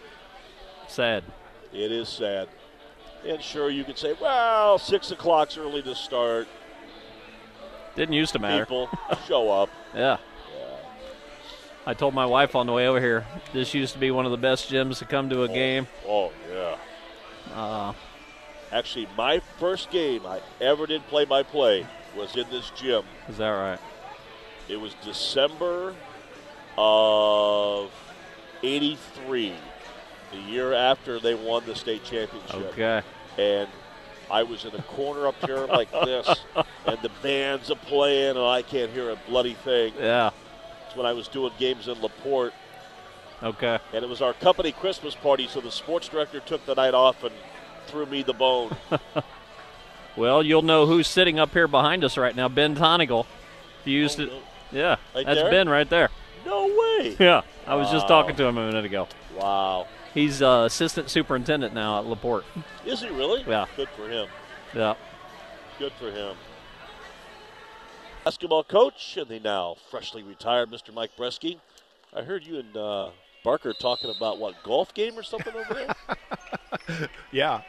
[SPEAKER 3] Sad.
[SPEAKER 1] It is sad. And sure, you could say, well, six o'clock's early to start.
[SPEAKER 3] Didn't used to matter.
[SPEAKER 1] People show up.
[SPEAKER 3] yeah. I told my wife on the way over here, this used to be one of the best gyms to come to a
[SPEAKER 1] oh,
[SPEAKER 3] game.
[SPEAKER 1] Oh, yeah.
[SPEAKER 3] Uh,
[SPEAKER 1] Actually, my first game I ever did play by play was in this gym.
[SPEAKER 3] Is that right?
[SPEAKER 1] It was December of 83, the year after they won the state championship.
[SPEAKER 3] Okay.
[SPEAKER 1] And I was in a corner up here like this, and the bands are playing, and I can't hear a bloody thing.
[SPEAKER 3] Yeah.
[SPEAKER 1] It's when I was doing games in LaPorte.
[SPEAKER 3] Okay.
[SPEAKER 1] And it was our company Christmas party, so the sports director took the night off and threw me the bone.
[SPEAKER 3] well, you'll know who's sitting up here behind us right now. Ben Tonigal. You used oh, it. Yeah,
[SPEAKER 1] right
[SPEAKER 3] that's
[SPEAKER 1] there?
[SPEAKER 3] Ben right there.
[SPEAKER 1] No way.
[SPEAKER 3] Yeah, I was wow. just talking to him a minute ago.
[SPEAKER 1] Wow.
[SPEAKER 3] He's uh, assistant superintendent now at Laporte.
[SPEAKER 1] Is he really?
[SPEAKER 3] Yeah.
[SPEAKER 1] Good for him.
[SPEAKER 3] Yeah.
[SPEAKER 1] Good for him. Basketball coach and the now freshly retired Mr. Mike Bresky. I heard you and uh, Barker talking about what golf game or something over
[SPEAKER 2] there. yeah.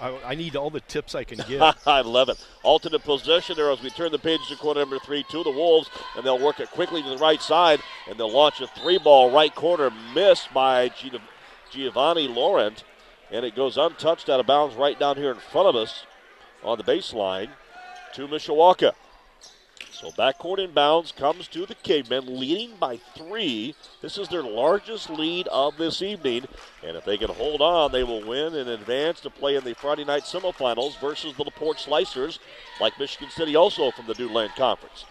[SPEAKER 2] I, I, need all the tips I can get.
[SPEAKER 1] I love it. Alternate possession there as we turn the page to quarter number three to the Wolves, and they'll work it quickly to the right side, and they'll launch a three ball right corner, missed by Giovanni Laurent, and it goes untouched out of bounds right down here in front of us on the baseline to Mishawaka. So backcourt inbounds comes to the Cavemen, leading by three. This is their largest lead of this evening. And if they can hold on, they will win and advance to play in the Friday night semifinals versus the LaPorte Slicers, like Michigan City also from the Duneland Conference.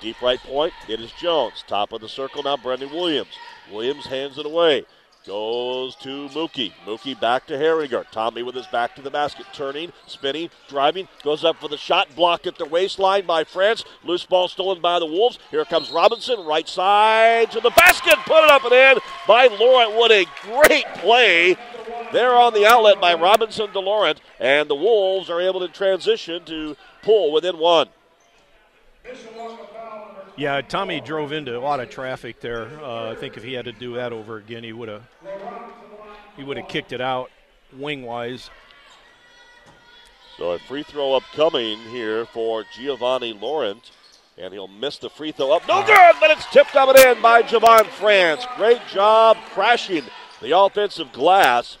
[SPEAKER 1] Deep right point, it is Jones. Top of the circle now, Brendan Williams. Williams hands it away. Goes to Mookie. Mookie back to Herringer. Tommy with his back to the basket. Turning, spinning, driving. Goes up for the shot. Blocked at the waistline by France. Loose ball stolen by the Wolves. Here comes Robinson. Right side to the basket. Put it up and in by Laurent. What a great play. There on the outlet by Robinson to Laurent. And the Wolves are able to transition to pull within one.
[SPEAKER 2] Yeah, Tommy drove into a lot of traffic there. Uh, I think if he had to do that over again, he would have he would have kicked it out wing wise.
[SPEAKER 1] So a free throw upcoming here for Giovanni Laurent. And he'll miss the free throw up. No good, but it's tipped up and in by Javon France. Great job crashing the offensive glass.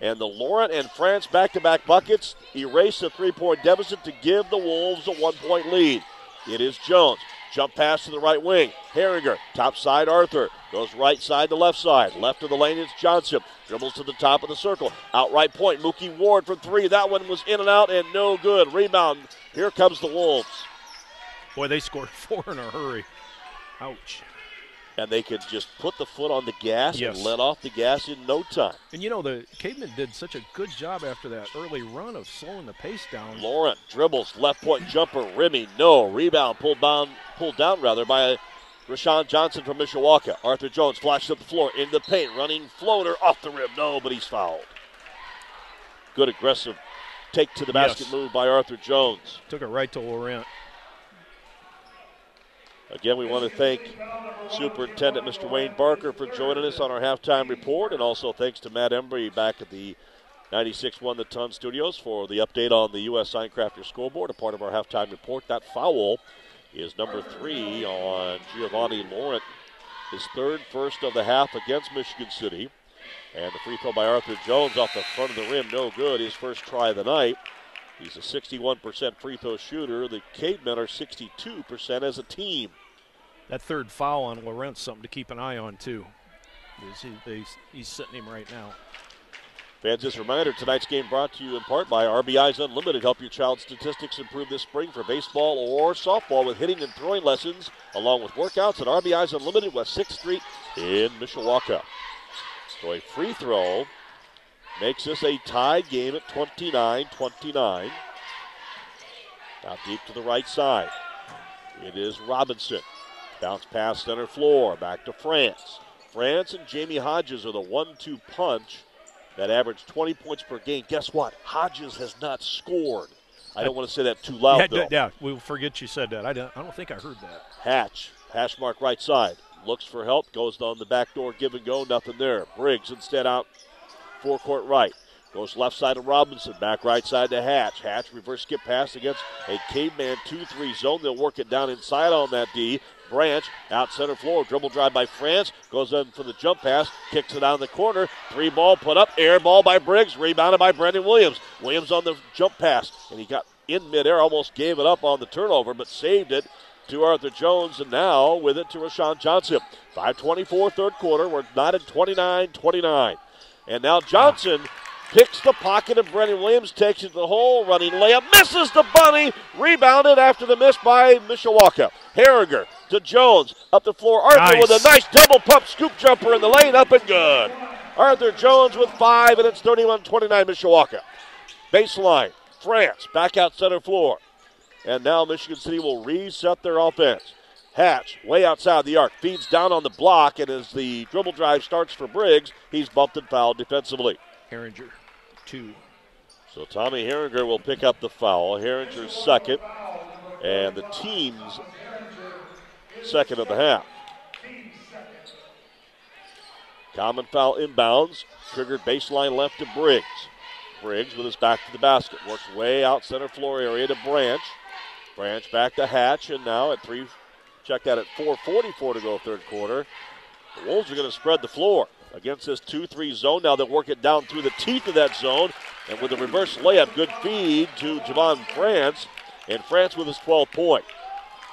[SPEAKER 1] And the Laurent and France back to back buckets erase the three point deficit to give the Wolves a one point lead. It is Jones. Jump pass to the right wing. Herringer, top side Arthur. Goes right side to left side. Left of the lane is Johnson. Dribbles to the top of the circle. Outright point. Mookie Ward from three. That one was in and out and no good. Rebound. Here comes the Wolves.
[SPEAKER 2] Boy, they scored four in a hurry. Ouch
[SPEAKER 1] and they could just put the foot on the gas
[SPEAKER 2] yes.
[SPEAKER 1] and let off the gas in no time.
[SPEAKER 2] And you know, the Cavemen did such a good job after that early run of slowing the pace down.
[SPEAKER 1] Laurent dribbles, left point jumper, Remy, no. Rebound pulled down, pulled down rather by Rashawn Johnson from Mishawaka. Arthur Jones flashes up the floor in the paint, running floater off the rim. No, but he's fouled. Good aggressive take to the basket yes. move by Arthur Jones.
[SPEAKER 2] Took it right to Laurent.
[SPEAKER 1] Again, we want to thank Superintendent Mr. Wayne Barker for joining us on our halftime report, and also thanks to Matt Embry back at the 96.1 The Ton Studios for the update on the U.S. Signcrafter scoreboard, a part of our halftime report. That foul is number three on Giovanni Laurent, his third first of the half against Michigan City. And the free throw by Arthur Jones off the front of the rim, no good. His first try of the night. He's a 61% free throw shooter. The Cavemen are 62% as a team.
[SPEAKER 2] That third foul on Laurent's something to keep an eye on, too. He's, he's, he's sitting him right now.
[SPEAKER 1] Fans, a reminder tonight's game brought to you in part by RBI's Unlimited. Help your child's statistics improve this spring for baseball or softball with hitting and throwing lessons, along with workouts at RBI's Unlimited, West 6th Street in Mishawaka. So a free throw makes this a tied game at 29 29. Now deep to the right side. It is Robinson. Bounce pass center floor. Back to France. France and Jamie Hodges are the one two punch that averaged 20 points per game. Guess what? Hodges has not scored. I don't want to say that too loud,
[SPEAKER 2] yeah,
[SPEAKER 1] though.
[SPEAKER 2] Yeah, we'll forget you said that. I don't, I don't think I heard that.
[SPEAKER 1] Hatch, hash mark right side. Looks for help, goes down the back door, give and go, nothing there. Briggs instead out forecourt right. Goes left side to Robinson, back right side to Hatch. Hatch reverse skip pass against a caveman 2 3 zone. They'll work it down inside on that D. Branch out center floor. Dribble drive by France. Goes in for the jump pass. Kicks it down the corner. Three ball put up. Air ball by Briggs. Rebounded by Brendan Williams. Williams on the jump pass. And he got in midair. Almost gave it up on the turnover, but saved it to Arthur Jones. And now with it to Rashawn Johnson. 524 third quarter. We're not at 29 29. And now Johnson picks the pocket of Brendan Williams, takes it to the hole, running layup, misses the bunny, rebounded after the miss by Mishawaka. Herringer to Jones, up the floor. Arthur nice. with a nice double pump scoop jumper in the lane, up and good. Arthur Jones with five, and it's 31 29 Mishawaka. Baseline, France, back out center floor. And now Michigan City will reset their offense. Hatch, way outside the arc, feeds down on the block, and as the dribble drive starts for Briggs, he's bumped and fouled defensively.
[SPEAKER 2] Herringer, two.
[SPEAKER 1] So Tommy Herringer will pick up the foul. Herringer's second, and the team's second of the half. Common foul inbounds, triggered baseline left to Briggs. Briggs with his back to the basket, works way out center floor area to Branch. Branch back to Hatch, and now at three, check that at 4:44 to go third quarter. The Wolves are going to spread the floor against this 2-3 zone. Now they'll work it down through the teeth of that zone, and with a reverse layup, good feed to Javon France, and France with his 12 point.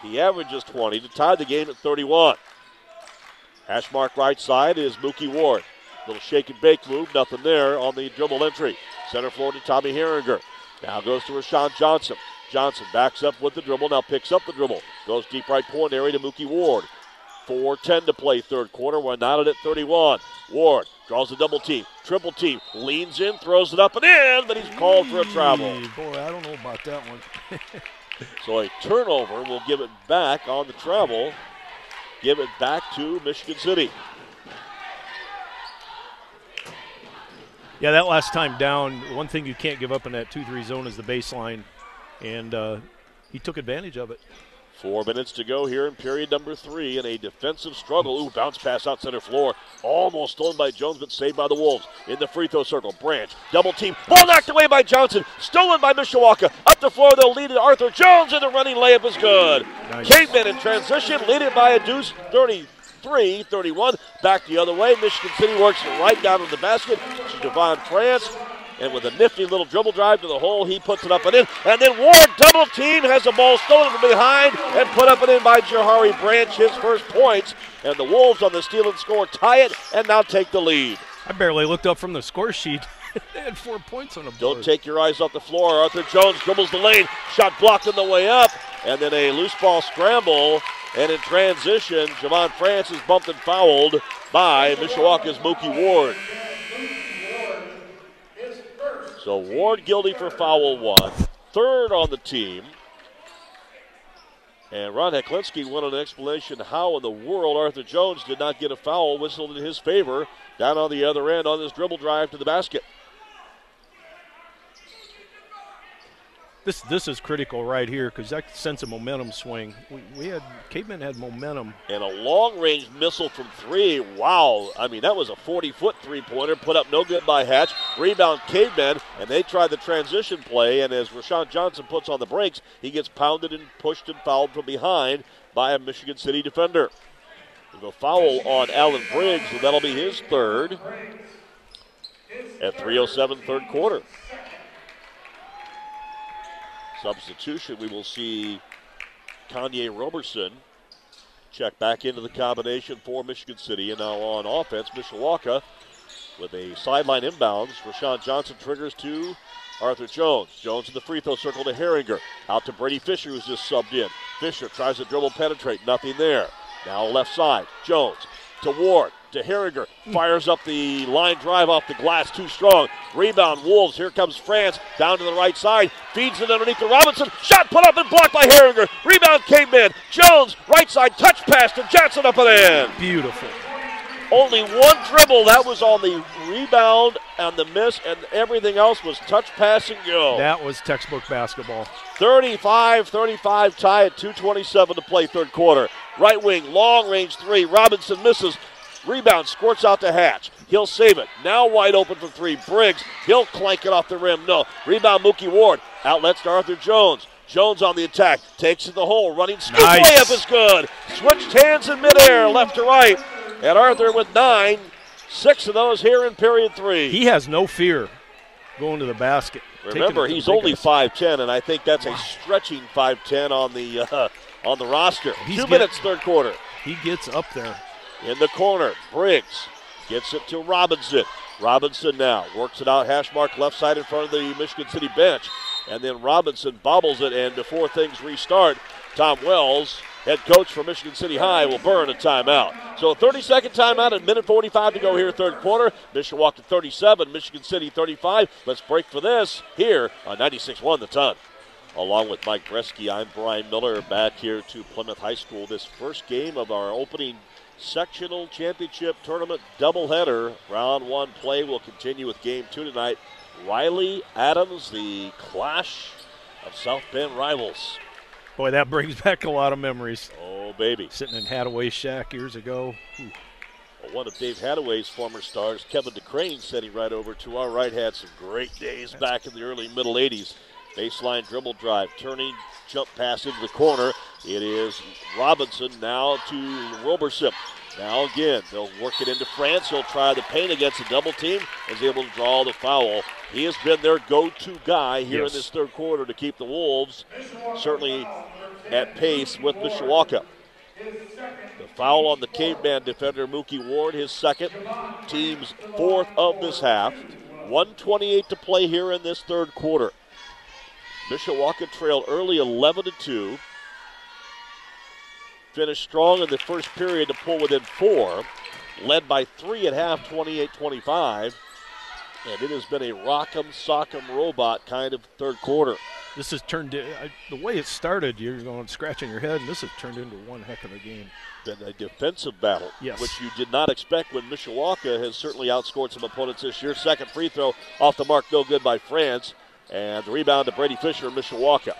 [SPEAKER 1] He averages 20 to tie the game at 31. Hash mark right side is Mookie Ward. Little shake and bake move, nothing there on the dribble entry. Center floor to Tommy Herringer. Now goes to Rashawn Johnson. Johnson backs up with the dribble, now picks up the dribble. Goes deep right point area to Mookie Ward. 4-10 to play third quarter. We're knotted at 31. Ward draws a double team, triple team, leans in, throws it up and in, but he's called for a travel.
[SPEAKER 2] Boy, I don't know about that one.
[SPEAKER 1] so a turnover will give it back on the travel. Give it back to Michigan City.
[SPEAKER 2] Yeah, that last time down, one thing you can't give up in that 2 3 zone is the baseline. And uh, he took advantage of it.
[SPEAKER 1] Four minutes to go here in period number three in a defensive struggle. Ooh, bounce pass out center floor. Almost stolen by Jones, but saved by the Wolves. In the free throw circle, Branch, double team. Ball knocked away by Johnson. Stolen by Mishawaka. Up the floor, they'll lead it. Arthur Jones, and the running layup is good. Nice. Caveman in transition, lead it by a deuce, 33 31. Back the other way. Michigan City works right down to the basket to Devon France. And with a nifty little dribble drive to the hole, he puts it up and in. And then Ward double team has the ball stolen from behind and put up and in by Jahari Branch, his first points. And the Wolves on the steal and score tie it and now take the lead.
[SPEAKER 2] I barely looked up from the score sheet. they had four points on the board.
[SPEAKER 1] Don't take your eyes off the floor. Arthur Jones dribbles the lane, shot blocked on the way up, and then a loose ball scramble. And in transition, Javon France is bumped and fouled by Mishawaka's Mookie Ward. So Ward guilty for foul one, third on the team. And Ron Heklinski wanted an explanation how in the world Arthur Jones did not get a foul whistled in his favor down on the other end on this dribble drive to the basket.
[SPEAKER 2] This this is critical right here because that sends a momentum swing. We, we had Caveman had momentum
[SPEAKER 1] and a long range missile from three. Wow, I mean that was a 40 foot three pointer put up no good by Hatch. Rebound Caveman, and they tried the transition play. And as Rashawn Johnson puts on the brakes, he gets pounded and pushed and fouled from behind by a Michigan City defender. The foul on Allen Briggs, and that'll be his third at 3:07 third quarter substitution, we will see Kanye Roberson check back into the combination for Michigan City. And now on offense, Mishawaka with a sideline inbounds. Rashawn Johnson triggers to Arthur Jones. Jones in the free throw circle to Herringer. Out to Brady Fisher, who's just subbed in. Fisher tries to dribble penetrate. Nothing there. Now left side. Jones to Ward to Herringer. Fires up the line drive off the glass, too strong. Rebound, Wolves. Here comes France down to the right side. Feeds it underneath to Robinson. Shot put up and blocked by Herringer. Rebound came in. Jones, right side, touch pass to Johnson up and in.
[SPEAKER 2] Beautiful.
[SPEAKER 1] Only one dribble. That was on the rebound and the miss, and everything else was touch, pass, and go.
[SPEAKER 2] That was textbook basketball.
[SPEAKER 1] 35 35 tie at 2.27 to play third quarter. Right wing, long range three. Robinson misses. Rebound squirts out to Hatch. He'll save it. Now wide open for three. Briggs. He'll clank it off the rim. No. Rebound Mookie Ward. Outlets to Arthur Jones. Jones on the attack. Takes it the hole. Running scoop nice. layup is good. Switched hands in midair, left to right. And Arthur with nine. Six of those here in period three.
[SPEAKER 2] He has no fear going to the basket.
[SPEAKER 1] Remember, he's only 5'10, and I think that's a stretching 5'10 on the uh, on the roster. He's Two minutes, third quarter.
[SPEAKER 2] He gets up there.
[SPEAKER 1] In the corner, Briggs gets it to Robinson. Robinson now works it out, hash mark left side in front of the Michigan City bench. And then Robinson bobbles it, and before things restart, Tom Wells head coach for Michigan City High, will burn a timeout. So a 30 second timeout, a minute 45 to go here, third quarter. Mishawaka 37, Michigan City 35. Let's break for this here on 96 1 the ton. Along with Mike Bresky, I'm Brian Miller back here to Plymouth High School. This first game of our opening sectional championship tournament doubleheader. Round one play will continue with game two tonight. Riley Adams, the clash of South Bend rivals.
[SPEAKER 2] Boy, that brings back a lot of memories.
[SPEAKER 1] Oh, baby.
[SPEAKER 2] Sitting in Hadaway shack years ago.
[SPEAKER 1] Well, one of Dave Hadaway's former stars, Kevin DeCrane, sitting right over to our right, had some great days back in the early middle 80s. Baseline dribble drive, turning jump pass into the corner. It is Robinson now to Roberson. Now again, they'll work it into France. He'll try the paint against a double team. Is able to draw the foul. He has been their go-to guy here yes. in this third quarter to keep the Wolves certainly at pace with Mishawaka. The foul on the caveman defender Mookie Ward, his second, team's fourth of this half. 128 to play here in this third quarter. Mishawaka trailed early 11 to 2 finished strong in the first period to pull within four, led by three at half, 28 25. And it has been a rock'em sock'em robot kind of third quarter.
[SPEAKER 2] This has turned the way it started. You're going scratching your head, and this has turned into one heck of a game.
[SPEAKER 1] Been a defensive battle,
[SPEAKER 2] yes.
[SPEAKER 1] which you did not expect when Mishawaka has certainly outscored some opponents this year. Second free throw off the mark, no good by France, and the rebound to Brady Fisher, Mishawaka.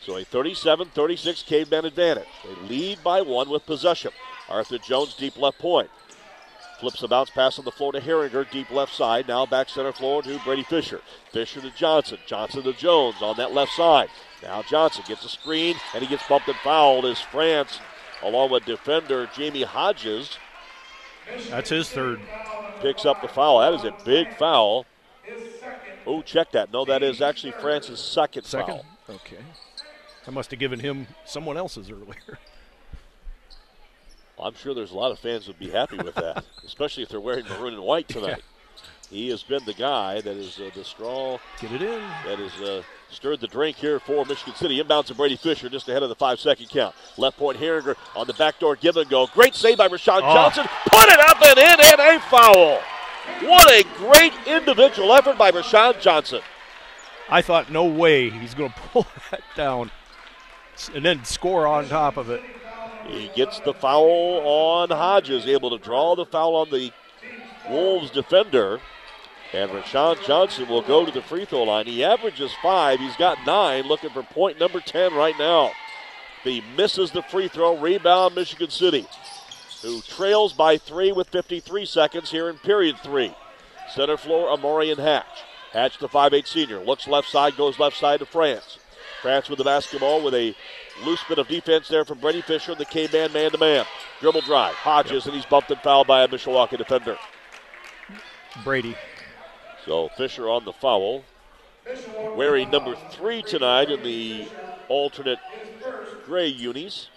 [SPEAKER 1] So a 37 36 caveman advantage. They lead by one with possession. Arthur Jones, deep left point. Flips the bounce pass on the floor to Herringer, deep left side. Now back center floor to Brady Fisher. Fisher to Johnson. Johnson to Jones on that left side. Now Johnson gets a screen and he gets bumped and fouled as France, along with defender Jamie Hodges.
[SPEAKER 2] That's his third.
[SPEAKER 1] Picks up the foul. That is a big foul. Oh, check that. No, that is actually France's second,
[SPEAKER 2] second?
[SPEAKER 1] foul.
[SPEAKER 2] Okay. I must have given him someone else's earlier.
[SPEAKER 1] I'm sure there's a lot of fans would be happy with that, especially if they're wearing maroon and white tonight. Yeah. He has been the guy that is uh, the straw.
[SPEAKER 2] Get it in.
[SPEAKER 1] That has uh, stirred the drink here for Michigan City. Inbounds to Brady Fisher just ahead of the five second count. Left point Herringer on the backdoor give and go. Great save by Rashawn oh. Johnson. Put it up and in and a foul. What a great individual effort by Rashawn Johnson.
[SPEAKER 2] I thought, no way he's going to pull that down and then score on top of it.
[SPEAKER 1] He gets the foul on Hodges, able to draw the foul on the Wolves defender. And Rashawn Johnson will go to the free throw line. He averages five. He's got nine, looking for point number 10 right now. He misses the free throw. Rebound, Michigan City, who trails by three with 53 seconds here in period three. Center floor, Amorian Hatch. Hatch, the 5'8 senior, looks left side, goes left side to France. France with the basketball with a loose bit of defense there from Brady Fisher, the K-man man to man. Dribble drive, Hodges, and he's bumped and fouled by a Mishawaka defender.
[SPEAKER 2] Brady.
[SPEAKER 1] So Fisher on the foul. Wearing number three tonight in the alternate gray unis.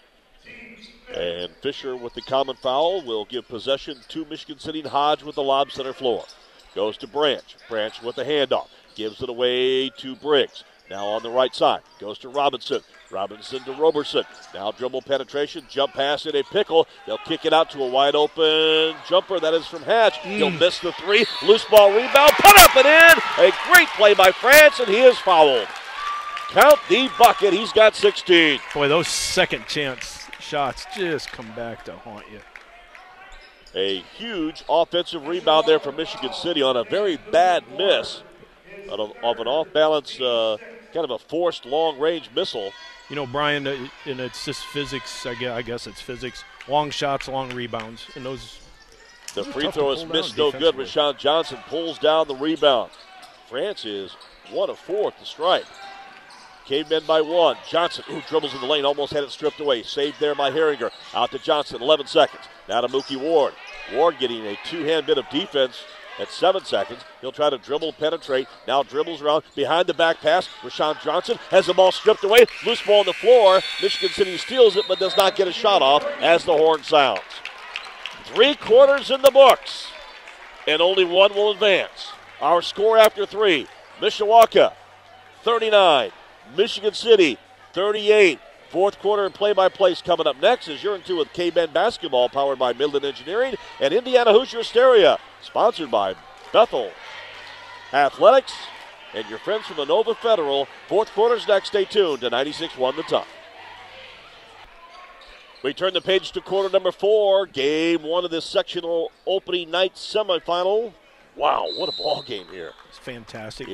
[SPEAKER 1] And Fisher with the common foul will give possession to Michigan City. Hodge with the lob center floor. Goes to Branch. Branch with the handoff. Gives it away to Briggs. Now on the right side. Goes to Robinson. Robinson to Roberson. Now dribble penetration. Jump pass in a pickle. They'll kick it out to a wide open jumper. That is from Hatch. Mm. He'll miss the three. Loose ball rebound. Put up and in. A great play by France, and he is fouled. Count the bucket. He's got 16.
[SPEAKER 2] Boy, those second chance shots just come back to haunt you.
[SPEAKER 1] A huge offensive rebound there for Michigan City on a very bad miss of, an off balance, uh, kind of a forced long range missile.
[SPEAKER 2] You know, Brian, uh, and it's just physics. I guess, I guess it's physics. Long shots, long rebounds, and those.
[SPEAKER 1] The free throw is missed, no good. Rashawn Johnson pulls down the rebound. France is one of four at the strike. Cavemen by one. Johnson, who dribbles in the lane, almost had it stripped away. Saved there by Herringer. Out to Johnson, 11 seconds. Now to Mookie Ward. Ward getting a two hand bit of defense at seven seconds. He'll try to dribble, penetrate. Now dribbles around behind the back pass. Rashawn Johnson has the ball stripped away. Loose ball on the floor. Michigan City steals it but does not get a shot off as the horn sounds. Three quarters in the books, and only one will advance. Our score after three Mishawaka 39, Michigan City 38. Fourth quarter and play by plays coming up next as you're into with K Ben basketball powered by Midland Engineering and Indiana Hoosier Hysteria, sponsored by Bethel Athletics and your friends from Inova Federal. Fourth quarter's next. Stay tuned to 96 1 the ton. We turn the page to quarter number four, game one of this sectional opening night semifinal. Wow, what a ball game here!
[SPEAKER 2] It's fantastic.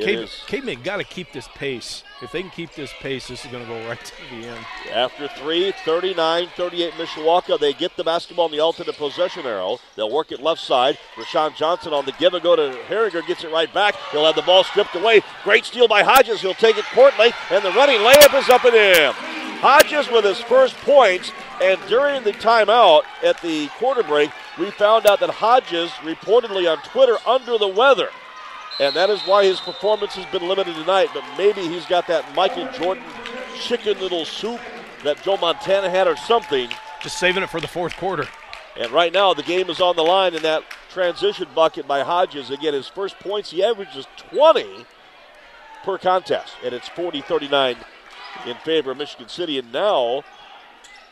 [SPEAKER 2] Caveman got to keep this pace. If they can keep this pace, this is going to go right to the end.
[SPEAKER 1] After three, 39 38 Mishawaka. They get the basketball in the alternate possession arrow. They'll work it left side. Rashawn Johnson on the give and go to Herringer gets it right back. He'll have the ball stripped away. Great steal by Hodges. He'll take it length, and the running layup is up and in. Hodges with his first points, and during the timeout at the quarter break, we found out that Hodges reportedly on Twitter under the weather. And that is why his performance has been limited tonight. But maybe he's got that Michael Jordan chicken little soup that Joe Montana had or something.
[SPEAKER 2] Just saving it for the fourth quarter.
[SPEAKER 1] And right now, the game is on the line in that transition bucket by Hodges. Again, his first points, he averages 20 per contest. And it's 40 39 in favor of Michigan City. And now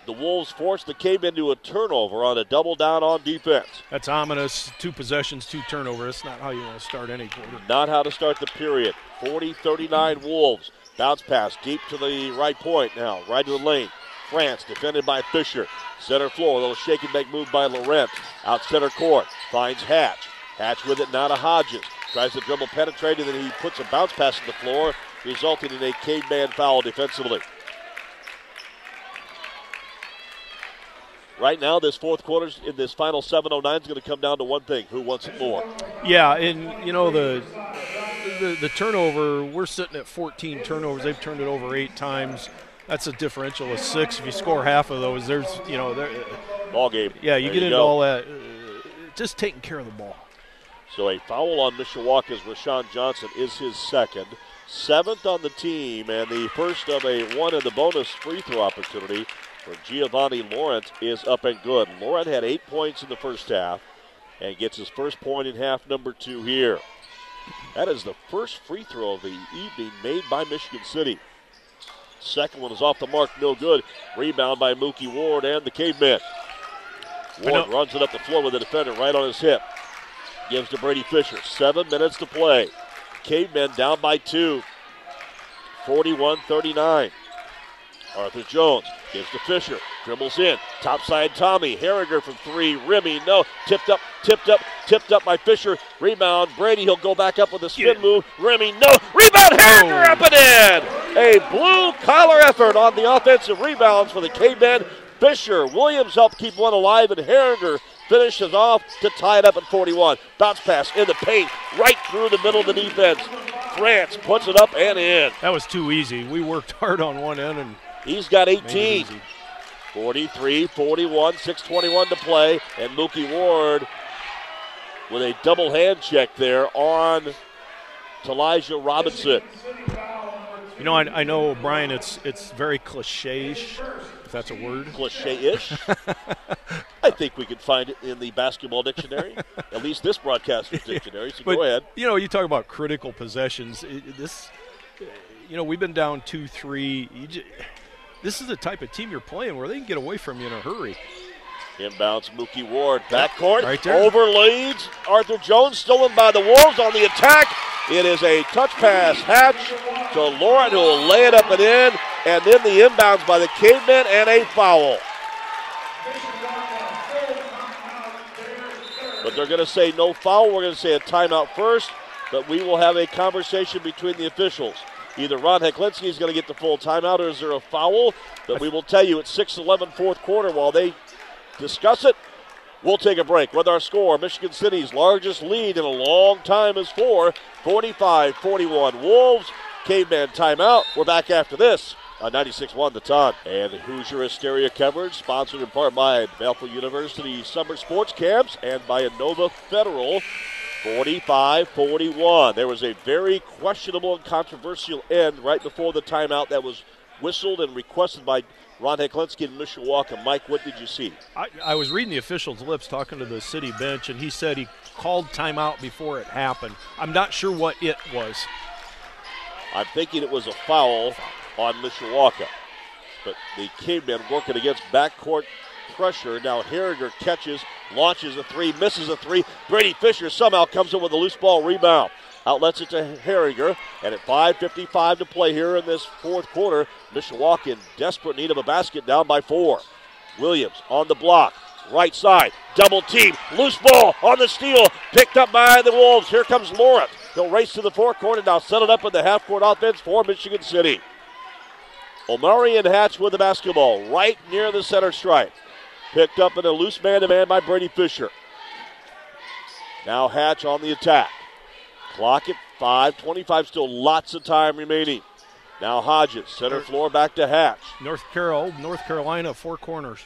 [SPEAKER 1] the Wolves force the Cave into a turnover on a double down on defense.
[SPEAKER 2] That's ominous. Two possessions, two turnovers. That's not how you want to start any quarter.
[SPEAKER 1] Not how to start the period. 40 39 Wolves. Bounce pass deep to the right point now, right to the lane. France defended by Fisher. Center floor, a little shake and make move by Laurent. Out center court, finds Hatch. Hatch with it now to Hodges. Tries to dribble penetrate, and then he puts a bounce pass to the floor, resulting in a caveman foul defensively. Right now, this fourth quarter, in this final 7:09, is going to come down to one thing: who wants it more?
[SPEAKER 2] Yeah, and you know the, the the turnover. We're sitting at 14 turnovers. They've turned it over eight times. That's a differential of six. If you score half of those, there's you know there.
[SPEAKER 1] Ball game.
[SPEAKER 2] Yeah, you there get you into go. all that. Just taking care of the ball.
[SPEAKER 1] So a foul on Mishawaka's Rashawn Johnson is his second. Seventh on the team, and the first of a one in the bonus free throw opportunity for Giovanni Laurent is up and good. Laurent had eight points in the first half and gets his first point in half number two here. That is the first free throw of the evening made by Michigan City. Second one is off the mark, no good. Rebound by Mookie Ward and the caveman. Ward runs it up the floor with the defender right on his hip. Gives to Brady Fisher. Seven minutes to play. Cavemen down by two. 41 39. Arthur Jones gives to Fisher. Dribbles in. Top side Tommy. Herringer from three. Remy, no. Tipped up, tipped up, tipped up by Fisher. Rebound. Brady, he'll go back up with a spin move. Remy, no. Rebound. Herringer up and in. A blue collar effort on the offensive rebounds for the Cavemen. Fisher, Williams helped keep one alive, and Herringer finishes off to tie it up at 41. Bounce pass in the paint, right through the middle of the defense. France puts it up and in.
[SPEAKER 2] That was too easy. We worked hard on one end and
[SPEAKER 1] he's got 18. 43 41, 6.21 to play, and Mookie Ward with a double hand check there on Elijah Robinson.
[SPEAKER 2] You know, I, I know, Brian, it's it's very cliche ish, if that's a word.
[SPEAKER 1] Cliche-ish. I think we can find it in the basketball dictionary, at least this broadcaster's dictionary. So
[SPEAKER 2] but,
[SPEAKER 1] go ahead.
[SPEAKER 2] You know, you talk about critical possessions. This, you know, we've been down two, three. Just, this is the type of team you're playing where they can get away from you in a hurry.
[SPEAKER 1] Inbounds Mookie Ward. Backcourt.
[SPEAKER 2] Right there.
[SPEAKER 1] Overleads. Arthur Jones stolen by the Wolves on the attack. It is a touch pass hatch to Laurent who will lay it up and in. And then the inbounds by the Cavemen and a foul. But they're going to say no foul. We're going to say a timeout first. But we will have a conversation between the officials. Either Ron Heklinski is going to get the full timeout or is there a foul? But we will tell you at 6 11 fourth quarter while they discuss it. We'll take a break with our score. Michigan City's largest lead in a long time is four, 45 41. Wolves, caveman timeout. We're back after this on 96 1 the ton. And Hoosier Hysteria coverage, sponsored in part by Belleville University Summer Sports Camps and by Inova Federal. 45 41. There was a very questionable and controversial end right before the timeout that was whistled and requested by Ron Heklinski and Mishawaka. Mike, what did you see?
[SPEAKER 2] I, I, was reading the official's lips talking to the city bench, and he said he called timeout before it happened. I'm not sure what it was.
[SPEAKER 1] I'm thinking it was a foul on Mishawaka. But the cavemen working against backcourt pressure. Now Herringer catches, launches a three, misses a three. Brady Fisher somehow comes in with a loose ball rebound. Outlets it to Herringer. And at 5.55 to play here in this fourth quarter, Mishawaka in desperate need of a basket down by four. Williams on the block. Right side, double team, loose ball on the steal, picked up by the Wolves. Here comes Laurent. He'll race to the forecourt and now set it up in the half court offense for Michigan City. Omari and Hatch with the basketball right near the center stripe. Picked up in a loose man to man by Brady Fisher. Now Hatch on the attack. Clock at 5.25, still lots of time remaining. Now Hodges, center floor back to Hatch.
[SPEAKER 2] North Carolina, North Carolina, four corners.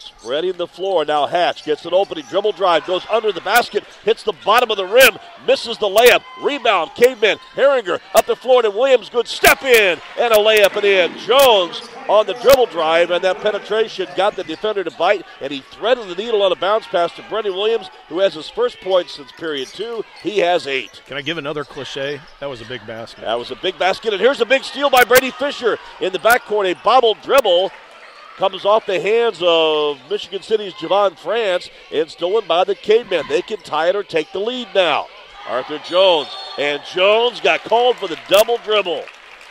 [SPEAKER 1] Spreading the floor. Now Hatch gets an opening. Dribble drive. Goes under the basket. Hits the bottom of the rim. Misses the layup. Rebound. Caveman. Herringer up the floor to Williams. Good step in. And a layup and in. Jones on the dribble drive. And that penetration got the defender to bite. And he threaded the needle on a bounce pass to Brendan Williams, who has his first point since period two. He has eight.
[SPEAKER 2] Can I give another cliche? That was a big basket.
[SPEAKER 1] That was a big basket. And here's a big steal by Brady Fisher in the backcourt. A bobbled dribble comes off the hands of Michigan City's Javon France and stolen by the Cavemen. They can tie it or take the lead now. Arthur Jones. And Jones got called for the double dribble.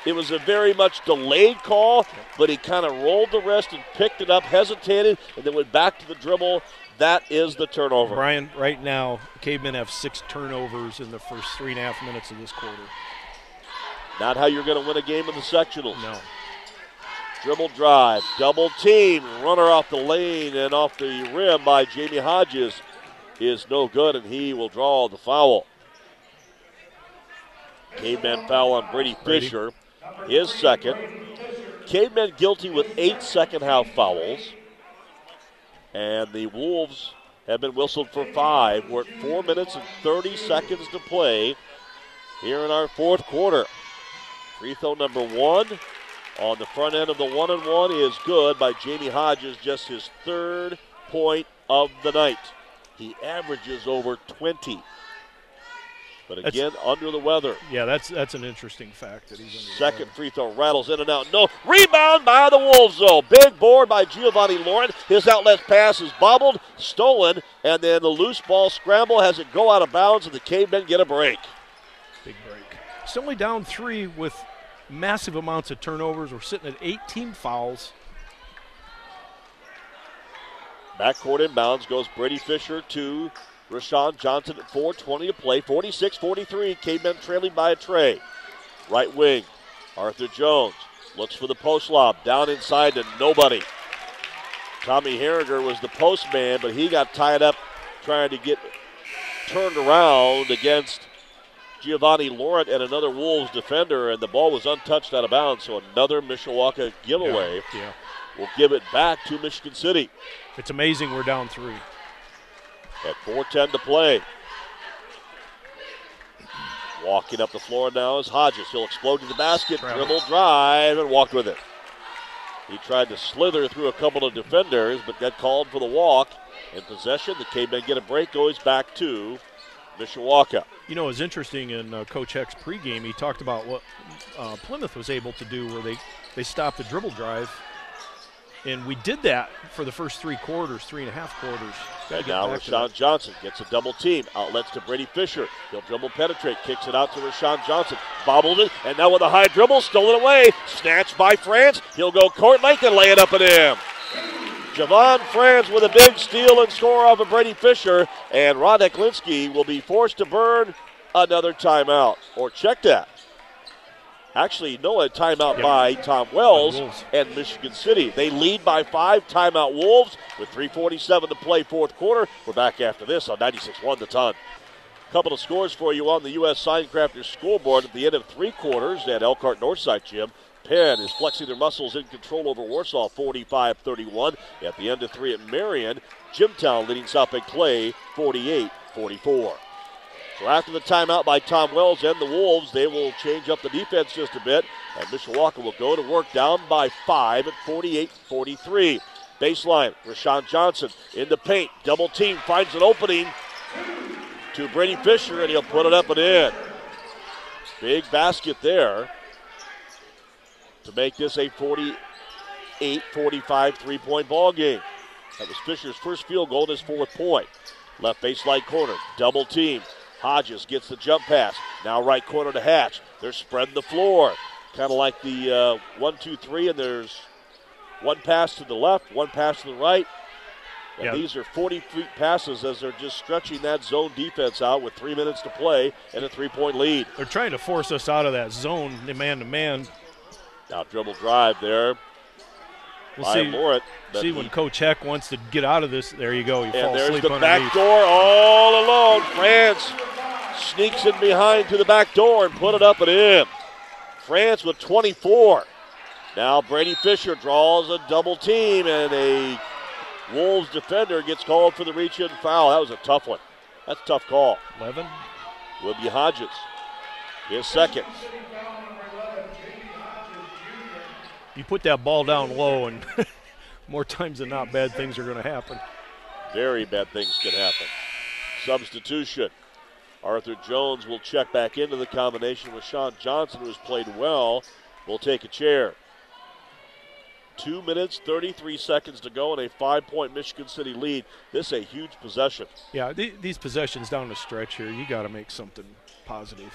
[SPEAKER 1] It was a very much delayed call, but he kind of rolled the rest and picked it up, hesitated, and then went back to the dribble. That is the turnover.
[SPEAKER 2] Brian, right now, Cavemen have six turnovers in the first three and a half minutes of this quarter.
[SPEAKER 1] Not how you're going to win a game in the sectionals.
[SPEAKER 2] No.
[SPEAKER 1] Dribble drive, double team, runner off the lane and off the rim by Jamie Hodges is no good, and he will draw the foul. Caveman foul on Brady Fisher, his second. Caveman guilty with eight second half fouls. And the Wolves have been whistled for five. We're at four minutes and 30 seconds to play here in our fourth quarter. Free throw number one on the front end of the one and one is good by Jamie Hodges, just his third point of the night. He averages over 20. But again, that's, under the weather.
[SPEAKER 2] Yeah, that's that's an interesting fact that he's
[SPEAKER 1] Second free throw rattles in and out. No rebound by the Wolves though. Big board by Giovanni Laurent. His outlet pass is bobbled, stolen, and then the loose ball scramble has it go out of bounds, and the Cavemen get a break.
[SPEAKER 2] Big break. It's only down three with massive amounts of turnovers. We're sitting at 18 fouls.
[SPEAKER 1] Backcourt inbounds goes Brady Fisher to Rashawn Johnson at 4.20 to play. 46 43. Cavemen trailing by a tray. Right wing. Arthur Jones looks for the post lob. Down inside to nobody. Tommy Herringer was the postman, but he got tied up trying to get turned around against Giovanni Laurent and another Wolves defender, and the ball was untouched out of bounds. So another Mishawaka giveaway.
[SPEAKER 2] Yeah, yeah.
[SPEAKER 1] We'll give it back to Michigan City.
[SPEAKER 2] It's amazing we're down three.
[SPEAKER 1] At 4.10 to play. Walking up the floor now is Hodges. He'll explode to the basket,
[SPEAKER 2] Travel.
[SPEAKER 1] dribble, drive, and walk with it. He tried to slither through a couple of defenders, but got called for the walk. In possession, the Cavemen get a break, goes back to Mishawaka.
[SPEAKER 2] You know, it was interesting in uh, Coach Heck's pregame. He talked about what uh, Plymouth was able to do, where they they stopped the dribble drive, and we did that for the first three quarters, three and a half quarters.
[SPEAKER 1] And now Rashawn Johnson gets a double team. Outlets to Brady Fisher. He'll dribble penetrate. Kicks it out to Rashawn Johnson. Bobbled it. And now with a high dribble, stolen away. Snatched by France. He'll go court length and lay it up and in. Javon France with a big steal and score off of Brady Fisher. And Ron Heklinski will be forced to burn another timeout. Or check that. Actually, no, a timeout yep. by Tom Wells and Michigan City. They lead by five. Timeout Wolves with 3:47 to play, fourth quarter. We're back after this on 96-1 the ton. Couple of scores for you on the U.S. Signcrafters scoreboard at the end of three quarters at Elkhart Northside Gym. Penn is flexing their muscles in control over Warsaw 45 31. At the end of three at Marion, Jimtown leading South Bend Clay 48 44. So after the timeout by Tom Wells and the Wolves, they will change up the defense just a bit, and Mishawaka will go to work down by five at 48-43. Baseline, Rashawn Johnson in the paint, double team, finds an opening to Brady Fisher, and he'll put it up and in. Big basket there to make this a 48-45 three-point ball game. That was Fisher's first field goal and his fourth point. Left baseline corner, double team. Hodges gets the jump pass. Now right corner to Hatch. They're spreading the floor. Kind of like the uh, one, two, three, and there's one pass to the left, one pass to the right. And yeah. these are 40 feet passes as they're just stretching that zone defense out with three minutes to play and a three point lead.
[SPEAKER 2] They're trying to force us out of that zone, man to man.
[SPEAKER 1] Now dribble drive there.
[SPEAKER 2] We'll see. It, see when Coach Heck wants to get out of this. There you go. You
[SPEAKER 1] and there's the
[SPEAKER 2] underneath.
[SPEAKER 1] back door all alone. France sneaks in behind to the back door and put it up and in. France with 24. Now Brady Fisher draws a double team and a Wolves defender gets called for the reach in foul. That was a tough one. That's a tough call.
[SPEAKER 2] 11.
[SPEAKER 1] Will be Hodges. His second.
[SPEAKER 2] You put that ball down low, and more times than not, bad things are going to happen.
[SPEAKER 1] Very bad things can happen. Substitution. Arthur Jones will check back into the combination with Sean Johnson, who has played well. Will take a chair. Two minutes, 33 seconds to go, and a five point Michigan City lead. This is a huge possession.
[SPEAKER 2] Yeah, th- these possessions down the stretch here, you got to make something positive.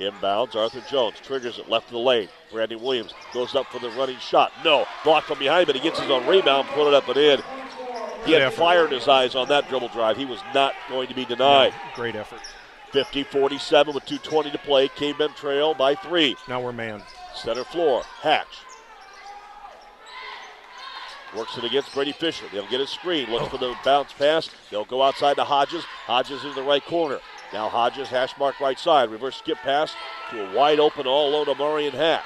[SPEAKER 1] Inbounds, Arthur Jones triggers it left of the lane. Brandon Williams goes up for the running shot. No, blocked from behind, but he gets his own rebound, put it up and in. He Good had effort. fire in his eyes on that dribble drive. He was not going to be denied.
[SPEAKER 2] Yeah, great effort.
[SPEAKER 1] 50 47 with 2.20 to play. Cavemen trail by three.
[SPEAKER 2] Now we're man.
[SPEAKER 1] Center floor. Hatch. Works it against Brady Fisher. They'll get a screen. Looks oh. for the bounce pass. They'll go outside to Hodges. Hodges in the right corner. Now Hodges, hash mark right side. Reverse skip pass to a wide open all alone Marion Hatch.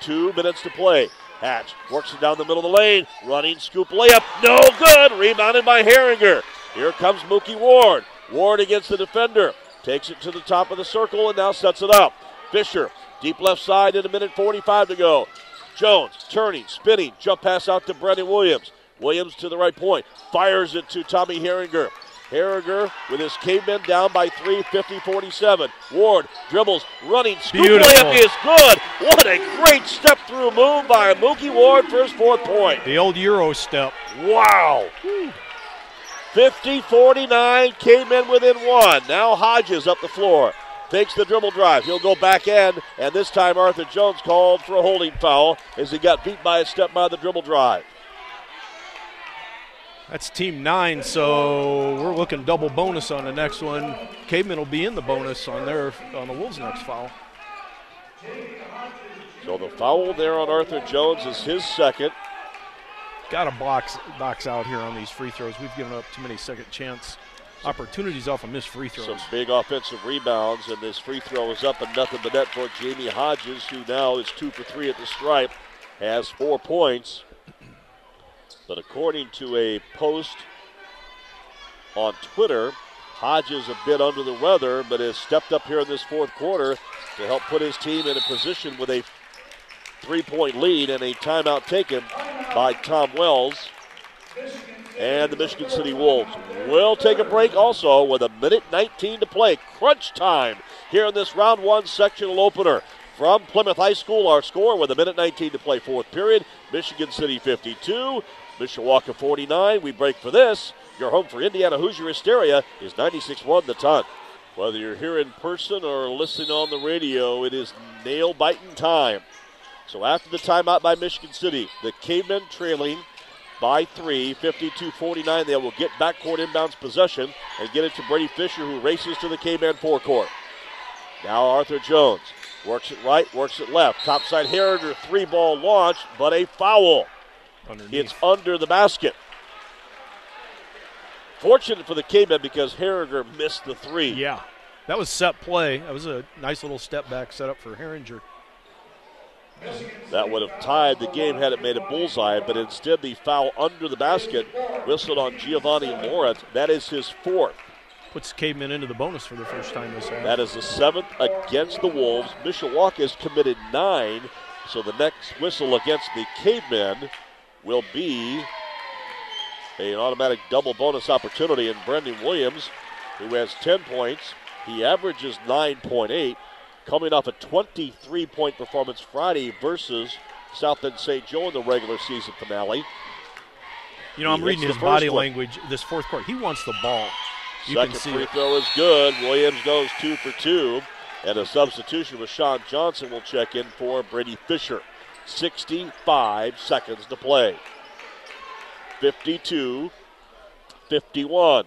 [SPEAKER 1] Two minutes to play. Hatch works it down the middle of the lane. Running scoop layup. No good. Rebounded by Herringer. Here comes Mookie Ward. Ward against the defender. Takes it to the top of the circle and now sets it up. Fisher, deep left side in a minute 45 to go. Jones turning, spinning, jump pass out to Brendan Williams. Williams to the right point, fires it to Tommy Herringer. Herringer with his cavemen down by three, 50 47. Ward dribbles, running, scoop layup is good. What a great step through move by Mookie Ward for his fourth point.
[SPEAKER 2] The old Euro step.
[SPEAKER 1] Wow. 50 49, Cavemen within one. Now Hodges up the floor. Takes the dribble drive. He'll go back end, and this time Arthur Jones called for a holding foul as he got beat by a step by the dribble drive.
[SPEAKER 2] That's team nine, so we're looking double bonus on the next one. Cavemen will be in the bonus on their on the Wolves' next foul.
[SPEAKER 1] So the foul there on Arthur Jones is his second
[SPEAKER 2] got to box box out here on these free throws. We've given up too many second chance opportunities off of missed free throws.
[SPEAKER 1] Some big offensive rebounds, and this free throw is up and nothing but net for Jamie Hodges, who now is two for three at the stripe, has four points. But according to a post on Twitter, Hodges a bit under the weather, but has stepped up here in this fourth quarter to help put his team in a position with a three point lead and a timeout taken by Tom Wells. And the Michigan City Wolves will take a break also with a minute 19 to play. Crunch time here in this round one sectional opener. From Plymouth High School, our score with a minute 19 to play, fourth period. Michigan City 52, Mishawaka 49. We break for this. Your home for Indiana Hoosier Hysteria is 96 1 the ton. Whether you're here in person or listening on the radio, it is nail biting time. So after the timeout by Michigan City, the Cavemen trailing by three, 52 49. They will get backcourt inbounds possession and get it to Brady Fisher, who races to the Caveman forecourt. Now Arthur Jones works it right, works it left. Topside Herringer three ball launch, but a foul. Underneath. It's under the basket. Fortunate for the Cavemen because Herringer missed the three.
[SPEAKER 2] Yeah, that was set play. That was a nice little step back setup for Herringer.
[SPEAKER 1] That would have tied the game had it made a bullseye, but instead the foul under the basket whistled on Giovanni Moritz. That is his fourth.
[SPEAKER 2] Puts Cavemen into the bonus for the first time this half.
[SPEAKER 1] That is the seventh against the Wolves. Mishawaka has committed nine, so the next whistle against the Cavemen will be an automatic double bonus opportunity. And Brendan Williams, who has 10 points, he averages 9.8 coming off a 23 point performance Friday versus South Bend St. Joe in the regular season finale.
[SPEAKER 2] You know, I'm reading his body one. language this fourth quarter. He wants the ball.
[SPEAKER 1] You Second free it. throw is good. Williams goes two for two. And a substitution with Sean Johnson will check in for Brady Fisher. 65 seconds to play. 52 51.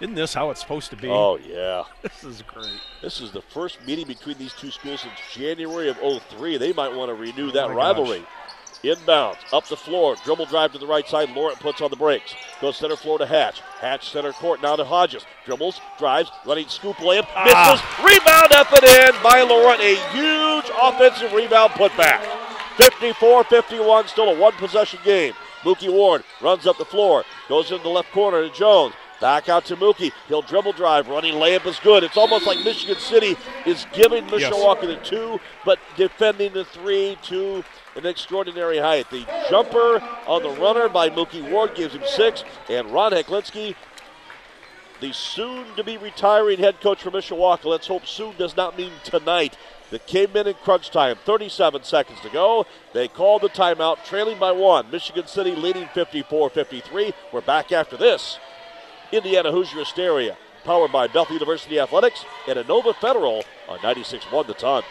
[SPEAKER 2] Isn't this how it's supposed to be?
[SPEAKER 1] Oh, yeah.
[SPEAKER 2] this is great.
[SPEAKER 1] This is the first meeting between these two schools since January of 03. They might want to renew oh that oh rivalry. Gosh. Inbounds, up the floor, dribble drive to the right side. Laurent puts on the brakes. Goes center floor to Hatch. Hatch center court now to Hodges. Dribbles, drives, running scoop layup, ah. misses. Rebound up and in by Laurent. A huge offensive rebound putback. 54 51, still a one possession game. Mookie Ward runs up the floor, goes in the left corner to Jones. Back out to Mookie. He'll dribble drive. Running layup is good. It's almost like Michigan City is giving Mishawaka yes. the two, but defending the three to an extraordinary height. The jumper on the runner by Mookie Ward gives him six, and Ron Heklinski, the soon to be retiring head coach for Mishawaka, let's hope soon does not mean tonight. The cavemen in crunch time, 37 seconds to go. They called the timeout, trailing by one. Michigan City leading 54 53. We're back after this. Indiana Hoosier Hysteria, powered by Bethel University Athletics and Inova Federal on 96.1 the ton.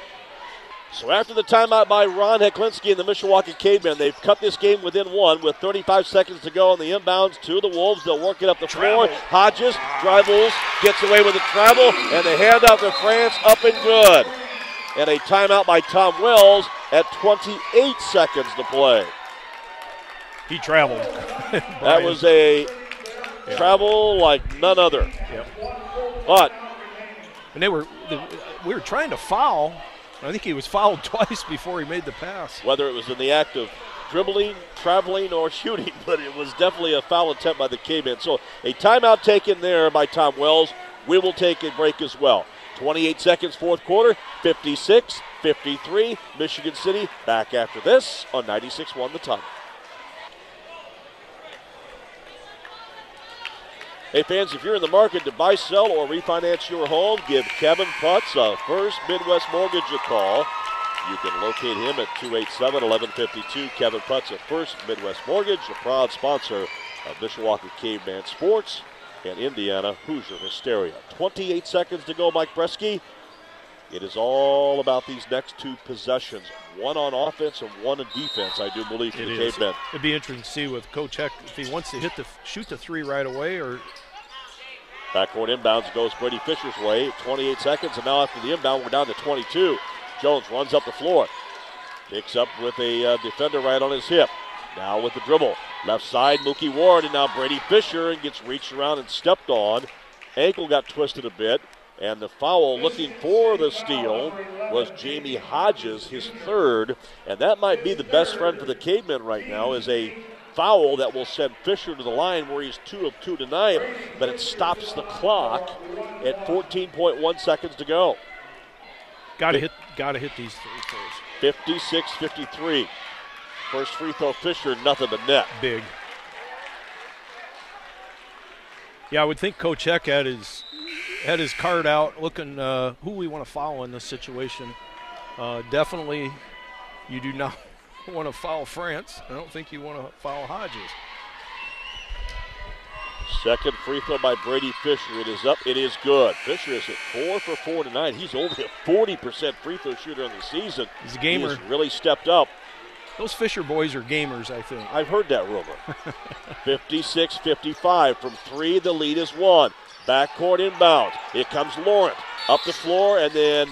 [SPEAKER 1] So after the timeout by Ron Heklinski and the Mishawaka Cavemen, they've cut this game within one with 35 seconds to go on the inbounds to the Wolves. They'll work it up the floor. Hodges dribbles, gets away with the travel, and the handout to France up and good. And a timeout by Tom Wells at 28 seconds to play.
[SPEAKER 2] He traveled.
[SPEAKER 1] that was a Travel like none other.
[SPEAKER 2] Yep.
[SPEAKER 1] But
[SPEAKER 2] and they were we were trying to foul. I think he was fouled twice before he made the pass.
[SPEAKER 1] Whether it was in the act of dribbling, traveling, or shooting, but it was definitely a foul attempt by the Cavemen. So a timeout taken there by Tom Wells. We will take a break as well. 28 seconds, fourth quarter, 56 53. Michigan City back after this on 96 1 the ton. Hey fans, if you're in the market to buy, sell, or refinance your home, give Kevin Putz a First Midwest Mortgage a call. You can locate him at 287-1152. Kevin Putz at First Midwest Mortgage, a proud sponsor of Mishawaka Caveman Sports and Indiana Hoosier Hysteria. 28 seconds to go, Mike Bresky. It is all about these next two possessions. One on offense and one on defense, I do believe, for it the is. Cavemen.
[SPEAKER 2] It'd be interesting to see with Coach Heck if he wants to hit the shoot the three right away or
[SPEAKER 1] Backcourt inbounds goes Brady Fisher's way. 28 seconds, and now after the inbound, we're down to 22. Jones runs up the floor. Picks up with a uh, defender right on his hip. Now with the dribble. Left side, Mookie Ward, and now Brady Fisher and gets reached around and stepped on. Ankle got twisted a bit. And the foul looking for the steal was Jamie Hodges, his third. And that might be the best friend for the Cavemen right now is a foul that will send Fisher to the line where he's two of two tonight, but it stops the clock at 14.1 seconds to go.
[SPEAKER 2] Got to hit, got to hit these three
[SPEAKER 1] 56 53. First free throw, Fisher, nothing but net.
[SPEAKER 2] Big. Yeah, I would think Coach Heck had his had his card out, looking uh, who we want to follow in this situation. Uh, definitely, you do not want to foul France. I don't think you want to foul Hodges.
[SPEAKER 1] Second free throw by Brady Fisher. It is up. It is good. Fisher is at four for four tonight. He's only a 40% free throw shooter on the season.
[SPEAKER 2] He's a gamer.
[SPEAKER 1] He really stepped up.
[SPEAKER 2] Those Fisher boys are gamers, I think.
[SPEAKER 1] I've heard that rumor. 56 55 from three. The lead is one. Backcourt inbound. It comes Laurent up the floor, and then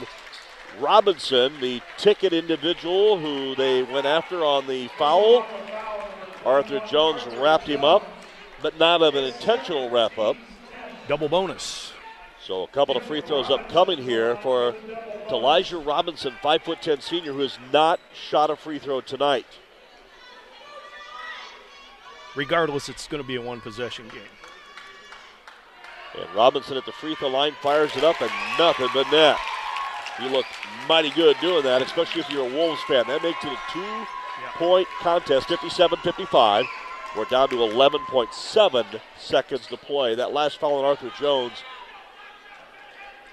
[SPEAKER 1] Robinson, the ticket individual who they went after on the foul. Arthur Jones wrapped him up, but not of an intentional wrap up.
[SPEAKER 2] Double bonus.
[SPEAKER 1] So a couple of free throws upcoming here for Elijah Robinson, five foot ten senior, who has not shot a free throw tonight.
[SPEAKER 2] Regardless, it's going to be a one possession game.
[SPEAKER 1] And Robinson at the free throw line fires it up and nothing but net. You look mighty good doing that, especially if you're a Wolves fan. That makes it a two point contest, 57 55. We're down to 11.7 seconds to play. That last foul on Arthur Jones.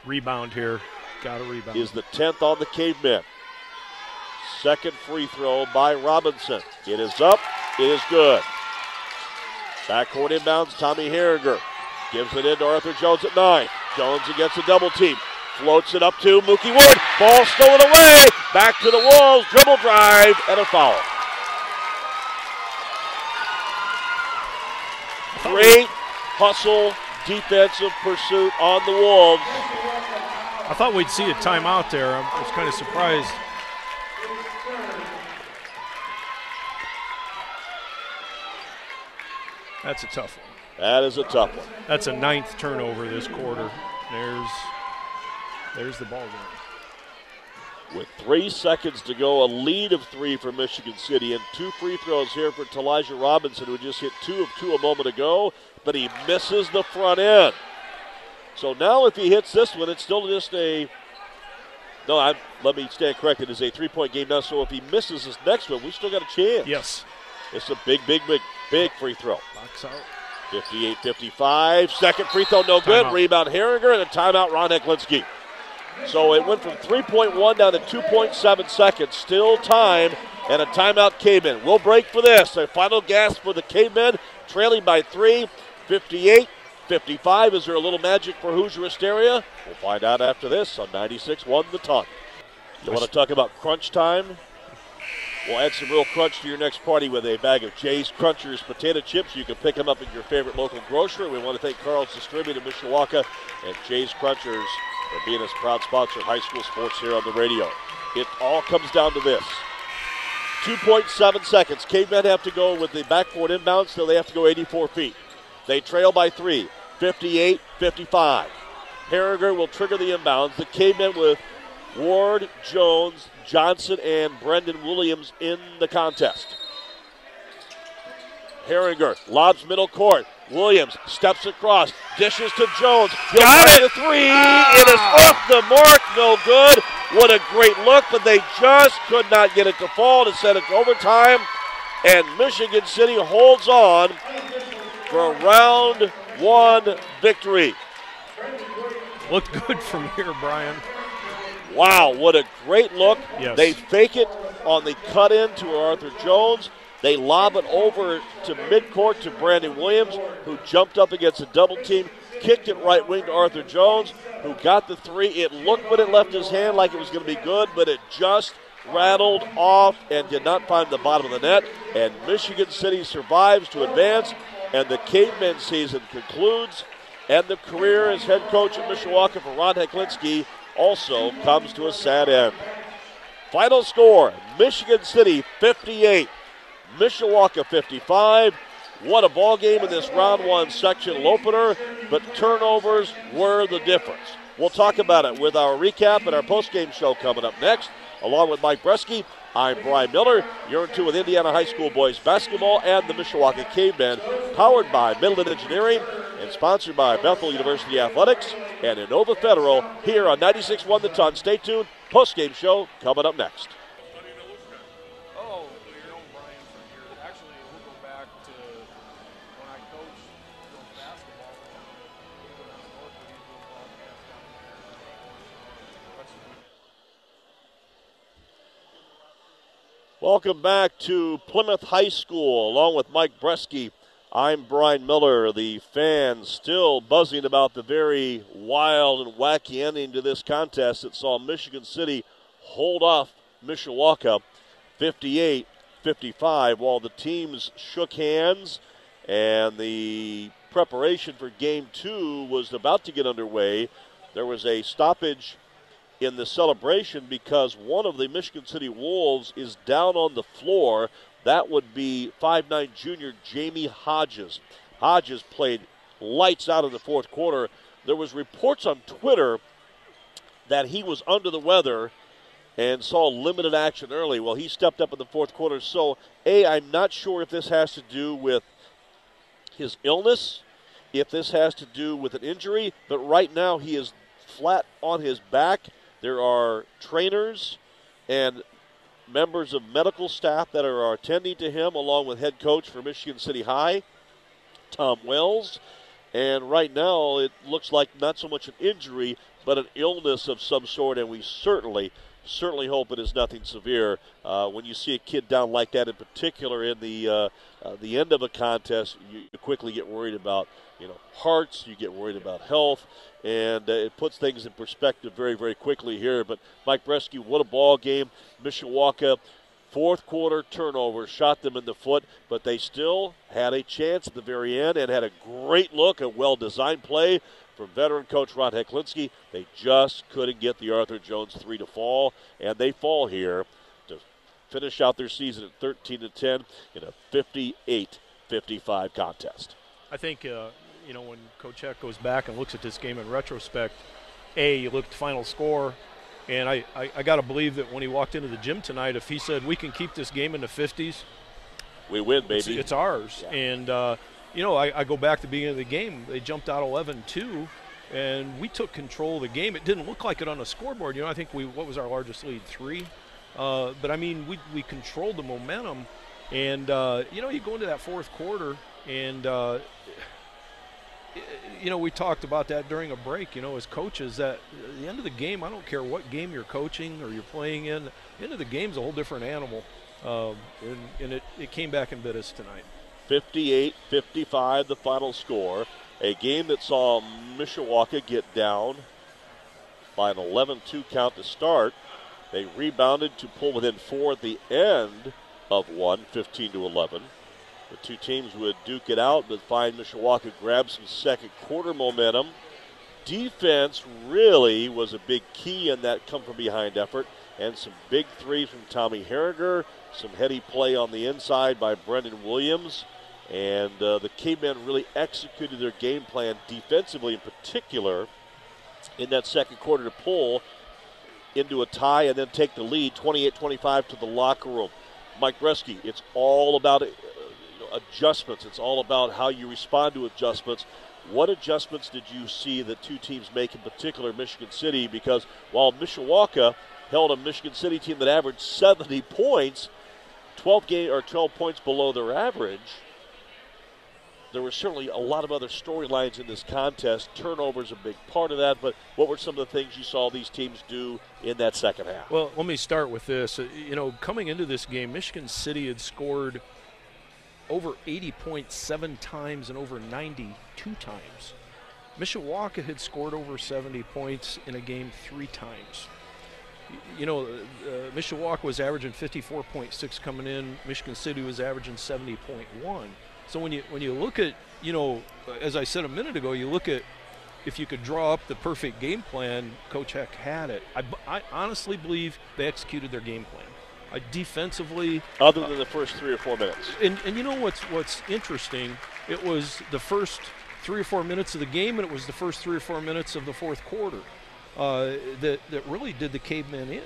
[SPEAKER 2] Rebound here. Got a rebound.
[SPEAKER 1] Is the 10th on the cavemen. Second free throw by Robinson. It is up. It is good. Backcourt inbounds, Tommy Herringer. Gives it in to Arthur Jones at nine. Jones against a double team. Floats it up to Mookie Ward. Ball stolen away. Back to the Wolves. Dribble drive and a foul. Great hustle, defensive pursuit on the Wolves.
[SPEAKER 2] I thought we'd see a timeout there. I was kind of surprised. That's a tough one.
[SPEAKER 1] That is a tough one.
[SPEAKER 2] That's a ninth turnover this quarter. There's there's the ball game.
[SPEAKER 1] With three seconds to go, a lead of three for Michigan City, and two free throws here for Elijah Robinson, who just hit two of two a moment ago, but he misses the front end. So now, if he hits this one, it's still just a. No, I'm, let me stand corrected. It's a three point game now, so if he misses this next one, we still got a chance.
[SPEAKER 2] Yes.
[SPEAKER 1] It's a big, big, big, big free throw.
[SPEAKER 2] Box out.
[SPEAKER 1] 58 55. Second free throw, no good. Timeout. Rebound, Herringer, and a timeout, Ron Heklinski. So it went from 3.1 down to 2.7 seconds. Still time, and a timeout came in. We'll break for this. A final gasp for the Cavemen, trailing by three, 58 55. Is there a little magic for Hoosier Hysteria? We'll find out after this on 96 1 the ton. You want to talk about crunch time? We'll add some real crunch to your next party with a bag of Jay's Krunchers potato chips. You can pick them up at your favorite local grocery. We want to thank Carl's Distributor Mishawaka and Jay's Krunchers for being a proud sponsor of high school sports here on the radio. It all comes down to this. 2.7 seconds. Cavemen have to go with the backboard inbound, so they have to go 84 feet. They trail by three, 58 55. Herringer will trigger the inbounds. The Cavemen with Ward, Jones, Johnson, and Brendan Williams in the contest. Herringer lobs middle court. Williams steps across, dishes to Jones. He'll Got it. three. Ah. It is off the mark. No good. What a great look, but they just could not get it to fall to send it to overtime. And Michigan City holds on for a round one victory.
[SPEAKER 2] Looked good from here, Brian.
[SPEAKER 1] Wow, what a great look.
[SPEAKER 2] Yes.
[SPEAKER 1] They fake it on the cut in to Arthur Jones. They lob it over to midcourt to Brendan Williams, who jumped up against a double team, kicked it right wing to Arthur Jones, who got the three. It looked when it left his hand like it was going to be good, but it just rattled off and did not find the bottom of the net. And Michigan City survives to advance, and the Cavemen season concludes. And the career as head coach at Mishawaka for Ron Heklinski also comes to a sad end. Final score Michigan City 58, Mishawaka 55. What a ball game in this round one section opener, but turnovers were the difference. We'll talk about it with our recap and our postgame show coming up next. Along with Mike Bresky, I'm Brian Miller. You're in two with Indiana High School boys basketball and the Mishawaka Cavemen, powered by Midland Engineering and sponsored by Bethel University Athletics and Inova Federal here on 96.1 The Ton. Stay tuned. Post game show coming up next. Welcome back to Plymouth High School, along with Mike Bresky. I'm Brian Miller. The fans still buzzing about the very wild and wacky ending to this contest that saw Michigan City hold off Mishawaka 58 55 while the teams shook hands and the preparation for game two was about to get underway. There was a stoppage in the celebration because one of the Michigan City Wolves is down on the floor. That would be 5'9 junior Jamie Hodges. Hodges played lights out in the fourth quarter. There was reports on Twitter that he was under the weather and saw limited action early. Well, he stepped up in the fourth quarter. So, A, I'm not sure if this has to do with his illness, if this has to do with an injury, but right now he is flat on his back there are trainers and members of medical staff that are attending to him, along with head coach for Michigan City High, Tom Wells. And right now, it looks like not so much an injury, but an illness of some sort, and we certainly certainly hope it is nothing severe. Uh, when you see a kid down like that, in particular in the uh, uh, the end of a contest, you, you, quickly get worried about you know hearts. You get worried about health, and uh, it puts things in perspective very very quickly here. But Mike Bresky, what a ball game! Mishawaka. Fourth quarter turnover shot them in the foot, but they still had a chance at the very end and had a great look, a well designed play from veteran coach Ron Heklinski. They just couldn't get the Arthur Jones three to fall, and they fall here finish out their season at 13 to 10 in a 58-55 contest.
[SPEAKER 2] I think uh, you know when Coach Heck goes back and looks at this game in retrospect. A, you look at the final score, and I, I, I got to believe that when he walked into the gym tonight, if he said we can keep this game in the 50s,
[SPEAKER 1] we win, baby.
[SPEAKER 2] It's, it's ours. Yeah. And uh, you know, I, I go back to the beginning of the game. They jumped out 11-2, and we took control of the game. It didn't look like it on the scoreboard. You know, I think we what was our largest lead three, uh, but I mean we we controlled the momentum, and uh, you know you go into that fourth quarter and. Uh, you know, we talked about that during a break, you know, as coaches, that at the end of the game, I don't care what game you're coaching or you're playing in, the end of the game's a whole different animal. Um, and, and it, it came back and bit us tonight.
[SPEAKER 1] 58 55, the final score. A game that saw Mishawaka get down by an 11 2 count to start. They rebounded to pull within four at the end of one, 15 to 11. The two teams would duke it out, but find Mishawaka grab some second quarter momentum. Defense really was a big key in that come from behind effort, and some big threes from Tommy Herringer, some heady play on the inside by Brendan Williams. And uh, the Cavemen really executed their game plan defensively, in particular, in that second quarter to pull into a tie and then take the lead 28 25 to the locker room. Mike Bresky, it's all about uh, adjustments, it's all about how you respond to adjustments. What adjustments did you see the two teams make, in particular Michigan City? Because while Mishawaka held a Michigan City team that averaged 70 points, 12 game or 12 points below their average, there were certainly a lot of other storylines in this contest. Turnovers a big part of that, but what were some of the things you saw these teams do in that second half?
[SPEAKER 2] Well, let me start with this. Uh, you know, coming into this game, Michigan City had scored over 80 points seven times and over 92 times. Mishawaka had scored over 70 points in a game three times. You know, uh, Mishawaka was averaging 54.6 coming in. Michigan City was averaging 70.1. So when you when you look at you know, as I said a minute ago, you look at if you could draw up the perfect game plan, Coach Heck had it. I, I honestly believe they executed their game plan. Uh, defensively,
[SPEAKER 1] other than uh, the first three or four minutes.
[SPEAKER 2] And, and you know what's what's interesting? It was the first three or four minutes of the game, and it was the first three or four minutes of the fourth quarter uh, that that really did the cavemen in.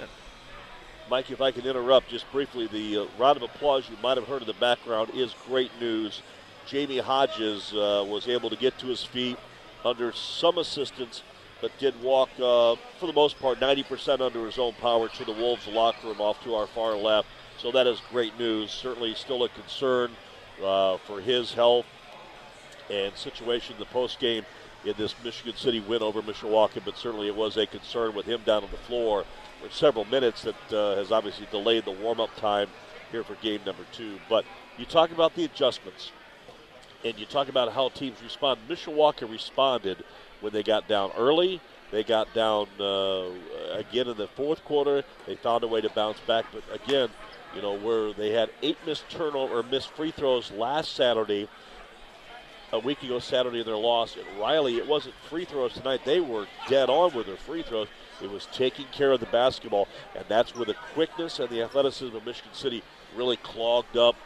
[SPEAKER 1] Mike, if I can interrupt just briefly, the uh, round of applause you might have heard in the background is great news. Jamie Hodges uh, was able to get to his feet under some assistance, but did walk, uh, for the most part, 90% under his own power to the Wolves locker room off to our far left. So that is great news. Certainly still a concern uh, for his health and situation in the post game in this Michigan City win over Mishawaka, but certainly it was a concern with him down on the floor several minutes that uh, has obviously delayed the warm up time here for game number two. But you talk about the adjustments, and you talk about how teams respond. Mishawaka responded when they got down early. They got down uh, again in the fourth quarter. They found a way to bounce back, but again, you know, where they had eight missed turnover or missed free throws last Saturday, a week ago Saturday in their loss at Riley. It wasn't free throws tonight. They were dead on with their free throws. It was taking care of the basketball, and that's where the quickness and the athleticism of Michigan City really clogged up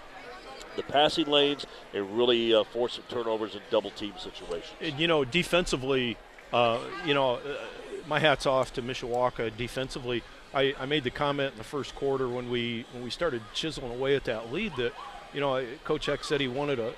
[SPEAKER 1] the passing lanes and really uh, forced some turnovers and double team situations.
[SPEAKER 2] And, you know, defensively, uh, you know, uh, my hat's off to Mishawaka defensively. I, I made the comment in the first quarter when we when we started chiseling away at that lead that you know, Coach Heck said he wanted a,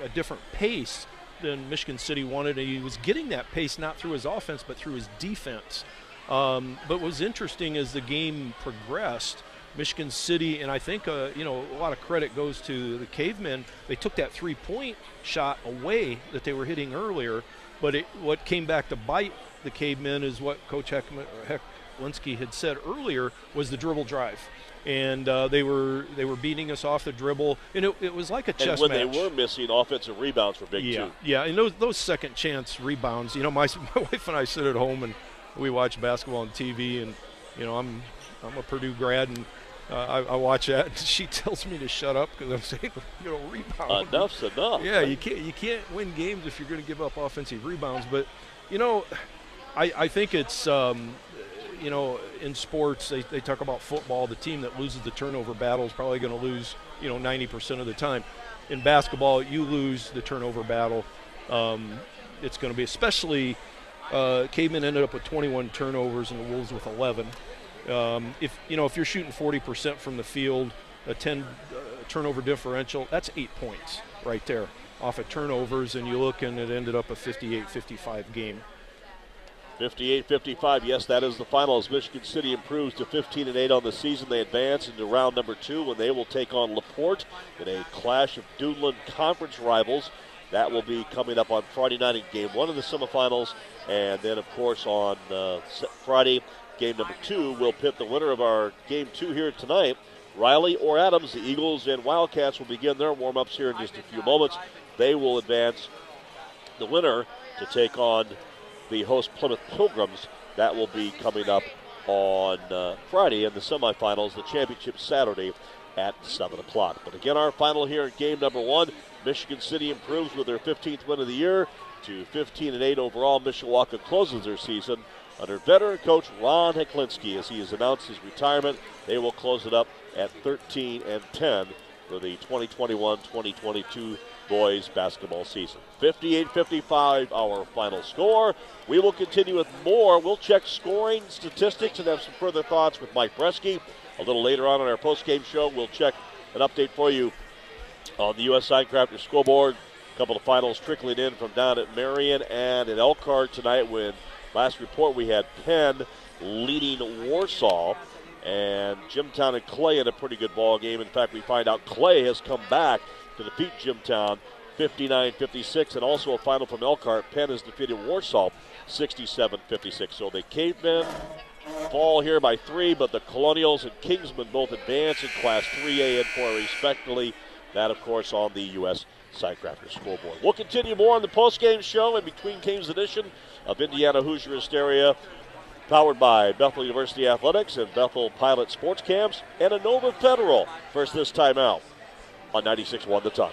[SPEAKER 2] a, a, different pace than Michigan City wanted, and he was getting that pace not through his offense but through his defense. Um, but what was interesting as the game progressed, Michigan City, and I think uh, you know a lot of credit goes to the Cavemen. They took that three-point shot away that they were hitting earlier, but it, what came back to bite the Cavemen is what Coach Heck, Heklinski had said earlier was the dribble drive and uh, they were they were beating us off the dribble, and it, it was like a chess
[SPEAKER 1] and
[SPEAKER 2] when
[SPEAKER 1] match. they were missing offensive rebounds for Big
[SPEAKER 2] yeah,
[SPEAKER 1] Two.
[SPEAKER 2] Yeah, and those those second chance rebounds. You know, my my wife and I sit at home and we watch basketball on TV, and you know, I'm I'm a Purdue grad and. Uh, I, I, watch that. And she tells me to shut up because I'm saying, you know, rebound.
[SPEAKER 1] Enough's enough.
[SPEAKER 2] Yeah, you can't you can't win games if you're going to give up offensive rebounds. But you know, I, I think it's um, you know, in sports, they, they talk about football. The team that loses the turnover battle is probably going to lose, you know, 90% of the time. In basketball, you lose the turnover battle. Um, it's going to be especially uh, Caveman ended up with 21 turnovers and the Wolves with 11. Um, if you know if you're shooting 40% from the field, a 10 uh, turnover differential, that's eight points right there off of turnovers, and you look and it ended up a 58-55 game.
[SPEAKER 1] 58-55. Yes, that is the final as Michigan City improves to 15 and 8 on the season. They advance into round number two when they will take on Laporte in a clash of Duneland Conference rivals. That will be coming up on Friday night in Game One of the semifinals, and then of course on uh, Friday, Game number two we'll pit the winner of our Game Two here tonight. Riley or Adams, the Eagles and Wildcats will begin their warm-ups here in just a few moments. They will advance the winner to take on the host Plymouth Pilgrims. That will be coming up on uh, Friday in the semifinals, the championship Saturday at 7 o'clock. But again, our final here in game number one Michigan City improves with their 15th win of the year to 15 and 8 overall. Mishawaka closes their season under veteran coach Ron Heklinski as he has announced his retirement. They will close it up at 13 and 10 for the 2021 2022 boys basketball season. 58 55, our final score. We will continue with more. We'll check scoring statistics and have some further thoughts with Mike Bresky. A little later on in our post-game show, we'll check an update for you on the U.S. Signcrafter scoreboard. A couple of finals trickling in from down at Marion and at Elkhart tonight when last report we had Penn leading Warsaw and Jimtown and Clay in a pretty good ball game. In fact, we find out Clay has come back to defeat Jimtown 59 56, and also a final from Elkhart. Penn has defeated Warsaw 67 56. So the Cavemen fall here by three, but the Colonials and Kingsmen both advance in Class 3A and 4 respectively. That, of course, on the U.S. Signcrafter scoreboard. We'll continue more on the post-game show in between games edition of Indiana Hoosier Hysteria, powered by Bethel University Athletics and Bethel Pilot Sports Camps and Inova Federal. First this time out on 96.1 The Ton.